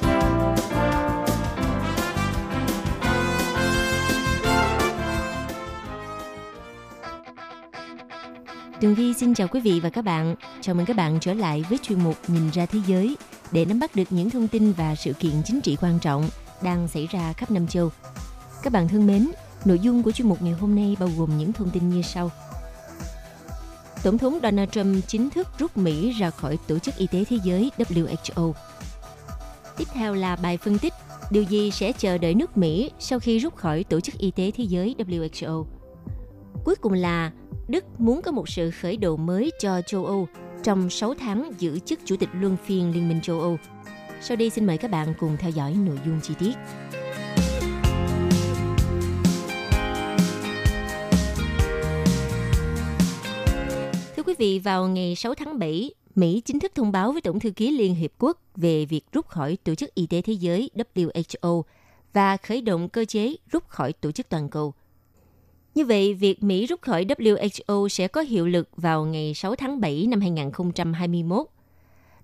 Tường Vi xin chào quý vị và các bạn. Chào mừng các bạn trở lại với chuyên mục Nhìn ra thế giới để nắm bắt được những thông tin và sự kiện chính trị quan trọng đang xảy ra khắp năm châu. Các bạn thân mến, nội dung của chuyên mục ngày hôm nay bao gồm những thông tin như sau. Tổng thống Donald Trump chính thức rút Mỹ ra khỏi Tổ chức Y tế Thế giới WHO. Tiếp theo là bài phân tích điều gì sẽ chờ đợi nước Mỹ sau khi rút khỏi Tổ chức Y tế Thế giới WHO. Cuối cùng là Đức muốn có một sự khởi đầu mới cho châu Âu trong 6 tháng giữ chức Chủ tịch Luân phiên Liên minh châu Âu. Sau đây xin mời các bạn cùng theo dõi nội dung chi tiết. Thưa quý vị, vào ngày 6 tháng 7, Mỹ chính thức thông báo với Tổng thư ký Liên Hiệp Quốc về việc rút khỏi Tổ chức Y tế Thế giới WHO và khởi động cơ chế rút khỏi tổ chức toàn cầu. Như vậy, việc Mỹ rút khỏi WHO sẽ có hiệu lực vào ngày 6 tháng 7 năm 2021.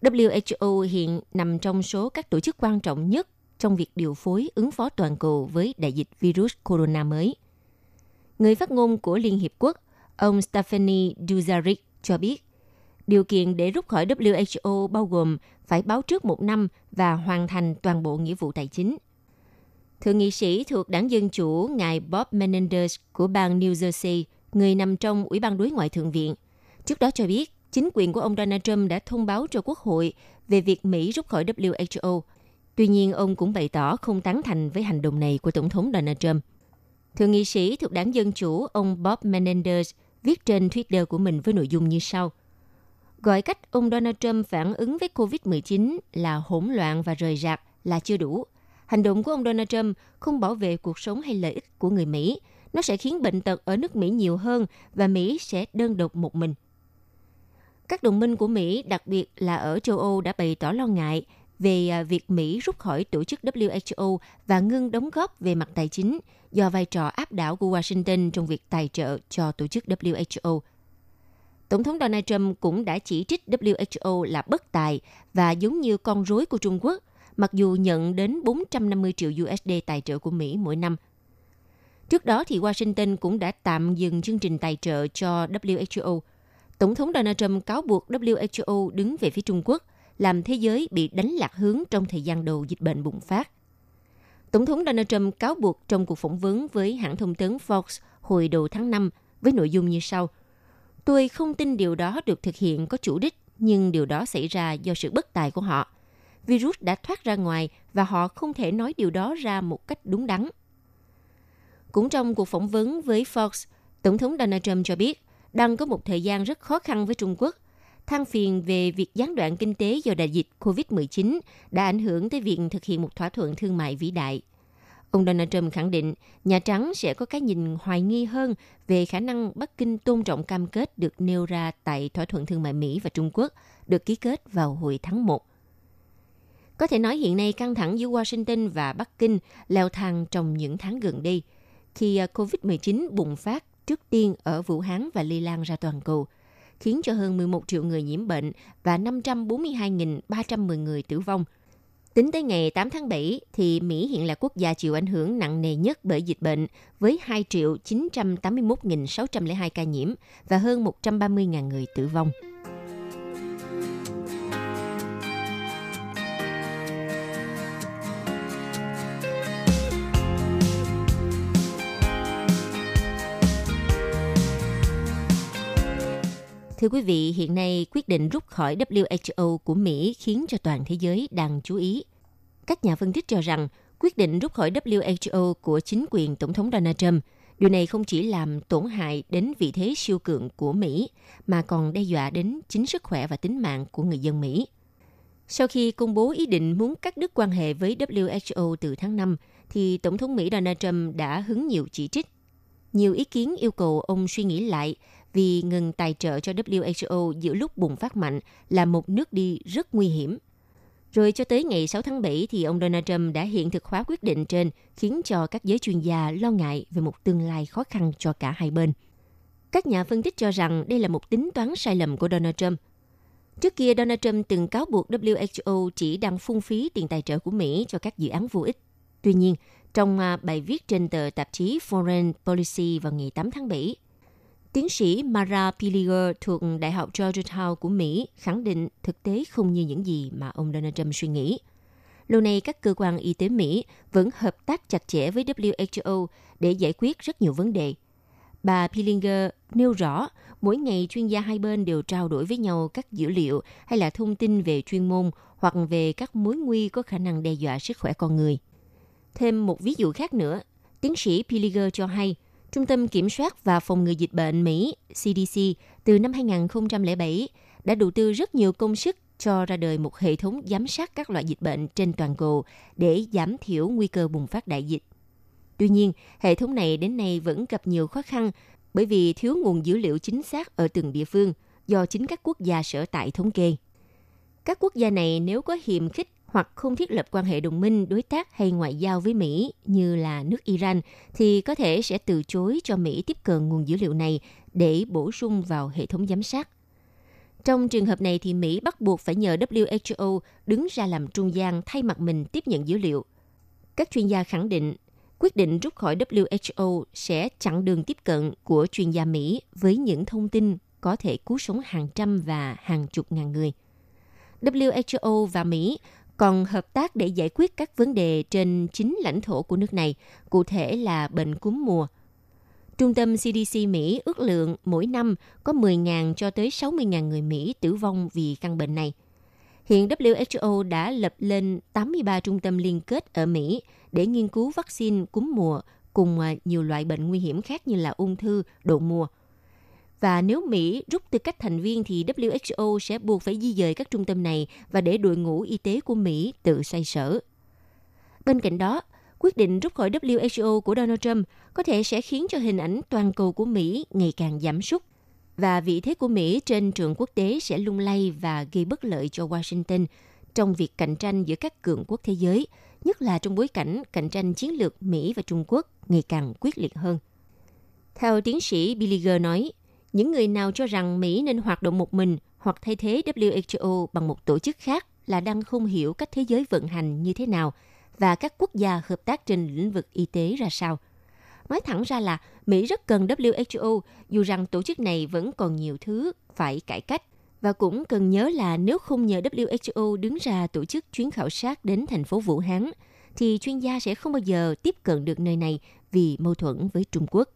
WHO hiện nằm trong số các tổ chức quan trọng nhất trong việc điều phối ứng phó toàn cầu với đại dịch virus corona mới. Người phát ngôn của Liên Hiệp Quốc, ông Stephanie Dujarric cho biết, điều kiện để rút khỏi WHO bao gồm phải báo trước một năm và hoàn thành toàn bộ nghĩa vụ tài chính. Thượng nghị sĩ thuộc đảng Dân Chủ ngài Bob Menendez của bang New Jersey, người nằm trong Ủy ban đối ngoại Thượng viện, trước đó cho biết chính quyền của ông Donald Trump đã thông báo cho Quốc hội về việc Mỹ rút khỏi WHO. Tuy nhiên, ông cũng bày tỏ không tán thành với hành động này của Tổng thống Donald Trump. Thượng nghị sĩ thuộc đảng Dân Chủ, ông Bob Menendez, viết trên Twitter của mình với nội dung như sau. Gọi cách ông Donald Trump phản ứng với COVID-19 là hỗn loạn và rời rạc là chưa đủ – Hành động của ông Donald Trump không bảo vệ cuộc sống hay lợi ích của người Mỹ. Nó sẽ khiến bệnh tật ở nước Mỹ nhiều hơn và Mỹ sẽ đơn độc một mình. Các đồng minh của Mỹ, đặc biệt là ở châu Âu đã bày tỏ lo ngại về à, việc Mỹ rút khỏi tổ chức WHO và ngưng đóng góp về mặt tài chính do vai trò áp đảo của Washington trong việc tài trợ cho tổ chức WHO. Tổng thống Donald Trump cũng đã chỉ trích WHO là bất tài và giống như con rối của Trung Quốc mặc dù nhận đến 450 triệu USD tài trợ của Mỹ mỗi năm. Trước đó thì Washington cũng đã tạm dừng chương trình tài trợ cho WHO. Tổng thống Donald Trump cáo buộc WHO đứng về phía Trung Quốc, làm thế giới bị đánh lạc hướng trong thời gian đầu dịch bệnh bùng phát. Tổng thống Donald Trump cáo buộc trong cuộc phỏng vấn với hãng thông tấn Fox hồi đầu tháng 5 với nội dung như sau. Tôi không tin điều đó được thực hiện có chủ đích, nhưng điều đó xảy ra do sự bất tài của họ virus đã thoát ra ngoài và họ không thể nói điều đó ra một cách đúng đắn. Cũng trong cuộc phỏng vấn với Fox, Tổng thống Donald Trump cho biết đang có một thời gian rất khó khăn với Trung Quốc. Than phiền về việc gián đoạn kinh tế do đại dịch COVID-19 đã ảnh hưởng tới việc thực hiện một thỏa thuận thương mại vĩ đại. Ông Donald Trump khẳng định Nhà Trắng sẽ có cái nhìn hoài nghi hơn về khả năng Bắc Kinh tôn trọng cam kết được nêu ra tại thỏa thuận thương mại Mỹ và Trung Quốc được ký kết vào hồi tháng 1 có thể nói hiện nay căng thẳng giữa Washington và Bắc Kinh leo thang trong những tháng gần đây, khi à, COVID-19 bùng phát trước tiên ở Vũ Hán và lây lan ra toàn cầu, khiến cho hơn 11 triệu người nhiễm bệnh và 542.310 người tử vong. Tính tới ngày 8 tháng 7, thì Mỹ hiện là quốc gia chịu ảnh hưởng nặng nề nhất bởi dịch bệnh với 2 triệu 981.602 ca nhiễm và hơn 130.000 người tử vong. Thưa quý vị, hiện nay quyết định rút khỏi WHO của Mỹ khiến cho toàn thế giới đang chú ý. Các nhà phân tích cho rằng quyết định rút khỏi WHO của chính quyền Tổng thống Donald Trump Điều này không chỉ làm tổn hại đến vị thế siêu cường của Mỹ, mà còn đe dọa đến chính sức khỏe và tính mạng của người dân Mỹ. Sau khi công bố ý định muốn cắt đứt quan hệ với WHO từ tháng 5, thì Tổng thống Mỹ Donald Trump đã hứng nhiều chỉ trích Nhiều ý kiến yêu cầu ông suy nghĩ lại vì ngừng tài trợ cho WHO giữa lúc bùng phát mạnh là một nước đi rất nguy hiểm. Rồi cho tới ngày 6 tháng 7 thì ông Donald Trump đã hiện thực hóa quyết định trên khiến cho các giới chuyên gia lo ngại về một tương lai khó khăn cho cả hai bên. Các nhà phân tích cho rằng đây là một tính toán sai lầm của Donald Trump. Trước kia, Donald Trump từng cáo buộc WHO chỉ đang phung phí tiền tài trợ của Mỹ cho các dự án vô ích. Tuy nhiên, trong à, bài viết trên tờ tạp chí Foreign Policy vào ngày 8 tháng 7, tiến sĩ Mara Piliger thuộc Đại học Georgetown của Mỹ khẳng định thực tế không như những gì mà ông Donald Trump suy nghĩ. Lâu nay, các cơ quan y tế Mỹ vẫn hợp tác chặt chẽ với WHO để giải quyết rất nhiều vấn đề – Bà Pilinger nêu rõ, mỗi ngày chuyên gia hai bên đều trao đổi với nhau các dữ liệu hay là thông tin về chuyên môn hoặc về các mối nguy có khả năng đe dọa sức khỏe con người. Thêm một ví dụ khác nữa, tiến sĩ Piliger cho hay, Trung tâm Kiểm soát và Phòng ngừa Dịch bệnh Mỹ CDC từ năm 2007 đã đầu tư rất nhiều công sức cho ra đời một hệ thống giám sát các loại dịch bệnh trên toàn cầu để giảm thiểu nguy cơ bùng phát đại dịch. Tuy nhiên, hệ thống này đến nay vẫn gặp nhiều khó khăn bởi vì thiếu nguồn dữ liệu chính xác ở từng địa phương do chính các quốc gia sở tại thống kê. Các quốc gia này nếu có hiềm khích hoặc không thiết lập quan hệ đồng minh, đối tác hay ngoại giao với Mỹ như là nước Iran thì có thể sẽ từ chối cho Mỹ tiếp cận nguồn dữ liệu này để bổ sung vào hệ thống giám sát. Trong trường hợp này thì Mỹ bắt buộc phải nhờ WHO đứng ra làm trung gian thay mặt mình tiếp nhận dữ liệu. Các chuyên gia khẳng định quyết định rút khỏi WHO sẽ chặn đường tiếp cận của chuyên gia Mỹ với những thông tin có thể cứu sống hàng trăm và hàng chục ngàn người. WHO và Mỹ còn hợp tác để giải quyết các vấn đề trên chính lãnh thổ của nước này, cụ thể là bệnh cúm mùa. Trung tâm CDC Mỹ ước lượng mỗi năm có 10.000 cho tới 60.000 người Mỹ tử vong vì căn bệnh này. Hiện WHO đã lập lên 83 trung tâm liên kết ở Mỹ để nghiên cứu vaccine cúm mùa cùng à, nhiều loại bệnh nguy hiểm khác như là ung thư, đậu mùa. Và nếu Mỹ rút tư cách thành viên thì WHO sẽ buộc phải di dời các trung tâm này và để đội ngũ y tế của Mỹ tự xoay sở. Bên cạnh đó, quyết định rút khỏi WHO của Donald Trump có thể sẽ khiến cho hình ảnh toàn cầu của Mỹ ngày càng giảm sút và vị thế của Mỹ trên trường quốc tế sẽ lung lay và gây bất lợi cho Washington trong việc cạnh tranh giữa các cường quốc thế giới – nhất là trong bối cảnh cạnh tranh chiến lược Mỹ và Trung Quốc ngày càng quyết liệt hơn. Theo tiến sĩ Billiger nói, những người nào cho rằng Mỹ nên hoạt động một mình hoặc thay thế WHO bằng một tổ chức khác là đang không hiểu cách thế giới vận hành như thế nào và các quốc gia hợp tác trên lĩnh vực y tế ra sao. Nói thẳng ra là Mỹ rất cần WHO dù rằng tổ chức này vẫn còn nhiều thứ phải cải cách và cũng cần nhớ là nếu không nhờ WHO đứng ra tổ chức chuyến khảo sát đến thành phố Vũ Hán, thì chuyên gia sẽ không bao giờ tiếp cận được nơi này vì mâu thuẫn với Trung Quốc.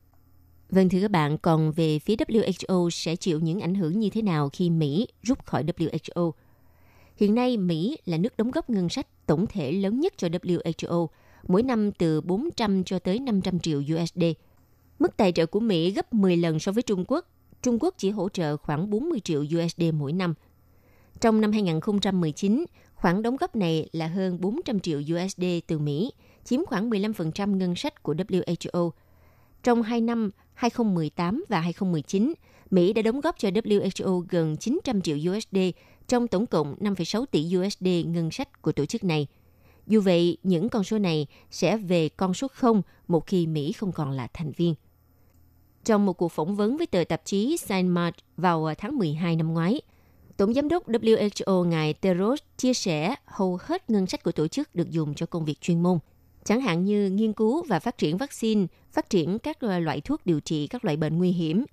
Vâng thưa các bạn, còn về phía WHO sẽ chịu những ảnh hưởng như thế nào khi Mỹ rút khỏi WHO? Hiện nay, Mỹ là nước đóng góp ngân sách tổng thể lớn nhất cho WHO, mỗi năm từ 400 cho tới 500 triệu USD. Mức tài trợ của Mỹ gấp 10 lần so với Trung Quốc Trung Quốc chỉ hỗ trợ khoảng 40 triệu USD mỗi năm. Trong năm 2019, khoản đóng góp này là hơn 400 triệu USD từ Mỹ, chiếm khoảng 15% ngân sách của WHO. Trong hai năm 2018 và 2019, Mỹ đã đóng góp cho WHO gần 900 triệu USD trong tổng cộng 5,6 tỷ USD ngân sách của tổ chức này. Dù vậy, những con số này sẽ về con số 0 một khi Mỹ không còn là thành viên. Trong một cuộc phỏng vấn với tờ tạp chí Science vào tháng 12 năm ngoái, Tổng giám đốc WHO ngài Teros chia sẻ hầu hết ngân sách của tổ chức được dùng cho công việc chuyên môn, chẳng hạn như nghiên cứu và phát triển vaccine, phát triển các loại thuốc điều trị các loại bệnh nguy hiểm,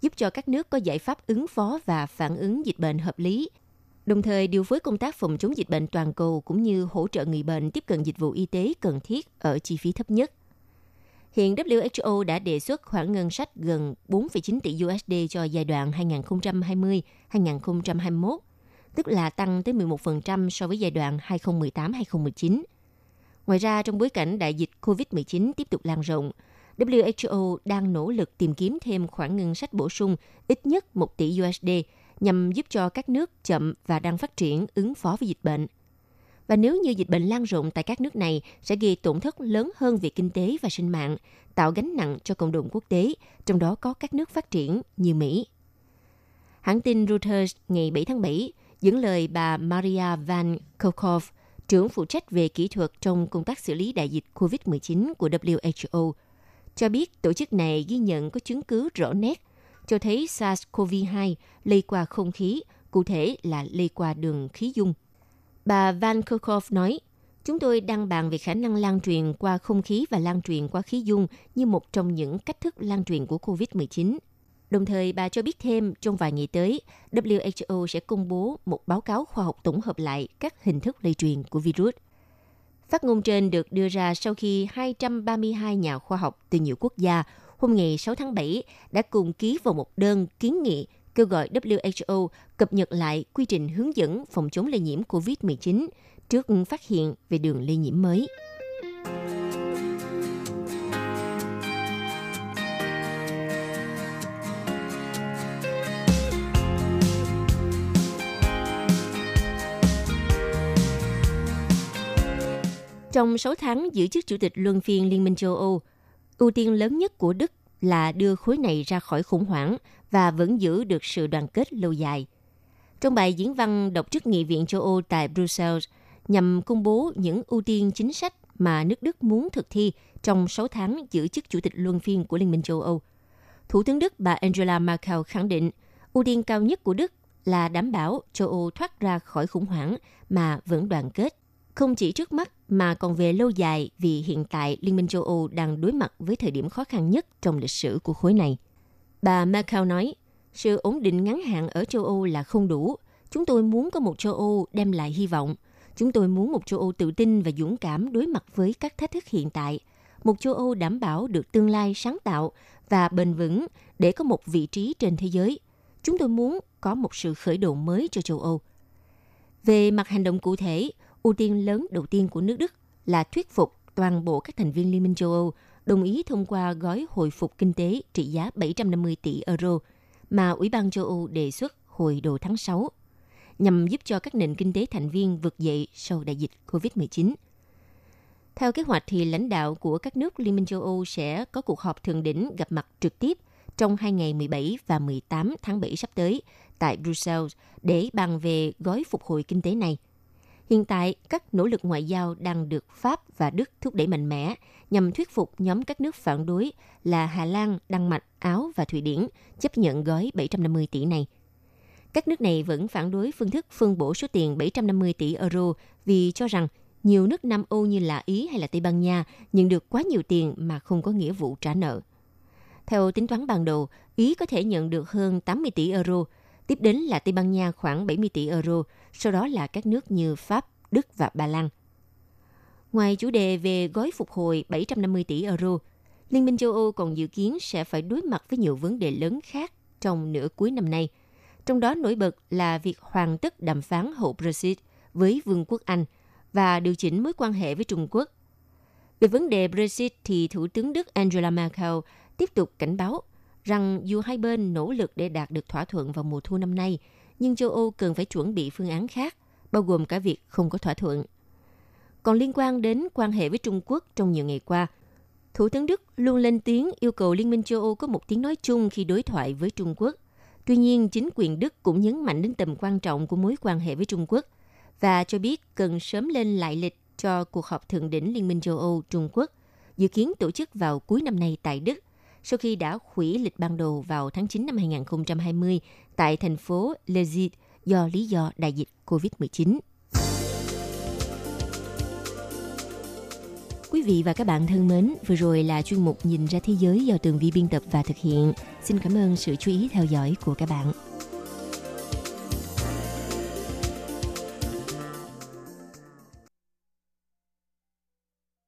giúp cho các nước có giải pháp ứng phó và phản ứng dịch bệnh hợp lý, đồng thời điều phối công tác phòng chống dịch bệnh toàn cầu cũng như hỗ trợ người bệnh tiếp cận dịch vụ y tế cần thiết ở chi phí thấp nhất – Hiện WHO đã đề xuất khoản ngân sách gần 4,9 tỷ USD cho giai đoạn 2020-2021, tức là tăng tới 11% so với giai đoạn 2018-2019. Ngoài ra, trong bối cảnh đại dịch COVID-19 tiếp tục lan rộng, WHO đang nỗ lực tìm kiếm thêm khoản ngân sách bổ sung ít nhất 1 tỷ USD nhằm giúp cho các nước chậm và đang phát triển ứng phó với dịch bệnh. Và nếu như dịch bệnh lan rộng tại các nước này sẽ gây tổn thất lớn hơn về kinh tế và sinh mạng, tạo gánh nặng cho cộng đồng quốc tế, trong đó có các nước phát triển như Mỹ. Hãng tin Reuters ngày 7 tháng 7 dẫn lời bà Maria Van Kerkhove, trưởng phụ trách về kỹ thuật trong công tác xử lý đại dịch COVID-19 của WHO, cho biết tổ chức này ghi nhận có chứng cứ rõ nét cho thấy SARS-CoV-2 lây qua không khí, cụ thể là lây qua đường khí dung. Bà Van Kerkhove nói, Chúng tôi đang bàn về khả năng lan truyền qua không khí và lan truyền qua khí dung như một trong những cách thức lan truyền của COVID-19. Đồng thời, bà cho biết thêm trong vài ngày tới, WHO sẽ công bố một báo cáo khoa học tổng hợp lại các hình thức lây truyền của virus. Phát ngôn trên được đưa ra sau khi 232 nhà khoa học từ nhiều quốc gia hôm ngày 6 tháng 7 đã cùng ký vào một đơn kiến nghị kêu gọi WHO cập nhật lại quy trình hướng dẫn phòng chống lây nhiễm COVID-19 trước phát hiện về đường lây nhiễm mới. Trong 6 tháng giữ chức chủ tịch luân phiên Liên minh châu Âu, ưu tiên lớn nhất của Đức là đưa khối này ra khỏi khủng hoảng và vẫn giữ được sự đoàn kết lâu dài. Trong bài diễn văn đọc trước Nghị viện châu Âu tại Brussels nhằm công bố những ưu tiên chính sách mà nước Đức muốn thực thi trong 6 tháng giữ chức chủ tịch luân phiên của Liên minh châu Âu. Thủ tướng Đức bà Angela Merkel khẳng định ưu tiên cao nhất của Đức là đảm bảo châu Âu thoát ra khỏi khủng hoảng mà vẫn đoàn kết không chỉ trước mắt mà còn về lâu dài vì hiện tại Liên minh châu Âu đang đối mặt với thời điểm khó khăn nhất trong lịch sử của khối này. Bà Merkel nói, sự ổn định ngắn hạn ở châu Âu là không đủ. Chúng tôi muốn có một châu Âu đem lại hy vọng. Chúng tôi muốn một châu Âu tự tin và dũng cảm đối mặt với các thách thức hiện tại. Một châu Âu đảm bảo được tương lai sáng tạo và bền vững để có một vị trí trên thế giới. Chúng tôi muốn có một sự khởi đầu mới cho châu Âu. Về mặt hành động cụ thể, ưu tiên lớn đầu tiên của nước Đức là thuyết phục toàn bộ các thành viên Liên minh châu Âu đồng ý thông qua gói hồi phục kinh tế trị giá 750 tỷ euro mà Ủy ban châu Âu đề xuất hồi đầu tháng 6 nhằm giúp cho các nền kinh tế thành viên vượt dậy sau đại dịch COVID-19. Theo kế hoạch thì lãnh đạo của các nước Liên minh châu Âu sẽ có cuộc họp thượng đỉnh gặp mặt trực tiếp trong hai ngày 17 và 18 tháng 7 sắp tới tại Brussels để bàn về gói phục hồi kinh tế này – Hiện tại, các nỗ lực ngoại giao đang được Pháp và Đức thúc đẩy mạnh mẽ nhằm thuyết phục nhóm các nước phản đối là Hà Lan, Đan Mạch, Áo và Thụy Điển chấp nhận gói 750 tỷ này. Các nước này vẫn phản đối phương thức phân bổ số tiền 750 tỷ euro vì cho rằng nhiều nước Nam Âu như là Ý hay là Tây Ban Nha nhận được quá nhiều tiền mà không có nghĩa vụ trả nợ. Theo tính toán ban đầu, Ý có thể nhận được hơn 80 tỷ euro, tiếp đến là Tây Ban Nha khoảng 70 tỷ euro, sau đó là các nước như Pháp, Đức và Ba Lan. Ngoài chủ đề về gói phục hồi 750 tỷ euro, Liên minh châu Âu còn dự kiến sẽ phải đối mặt với nhiều vấn đề lớn khác trong nửa cuối năm nay. Trong đó nổi bật là việc hoàn tất đàm phán hậu Brexit với Vương quốc Anh và điều chỉnh mối quan hệ với Trung Quốc. Về vấn đề Brexit thì Thủ tướng Đức Angela Merkel tiếp tục cảnh báo rằng dù hai bên nỗ lực để đạt được thỏa thuận vào mùa thu năm nay, nhưng châu Âu cần phải chuẩn bị phương án khác, bao gồm cả việc không có thỏa thuận. Còn liên quan đến quan hệ với Trung Quốc trong nhiều ngày qua, Thủ tướng Đức luôn lên tiếng yêu cầu Liên minh châu Âu có một tiếng nói chung khi đối thoại với Trung Quốc. Tuy nhiên, chính quyền Đức cũng nhấn mạnh đến tầm quan trọng của mối quan hệ với Trung Quốc và cho biết cần sớm lên lại lịch cho cuộc họp thượng đỉnh Liên minh châu Âu Trung Quốc, dự kiến tổ chức vào cuối năm nay tại Đức sau khi đã hủy lịch ban đầu vào tháng 9 năm 2020 tại thành phố Leipzig do lý do đại dịch COVID-19. Quý vị và các bạn thân mến, vừa rồi là chuyên mục Nhìn ra thế giới do Tường Vi biên tập và thực hiện. Xin cảm ơn sự chú ý theo dõi của các bạn.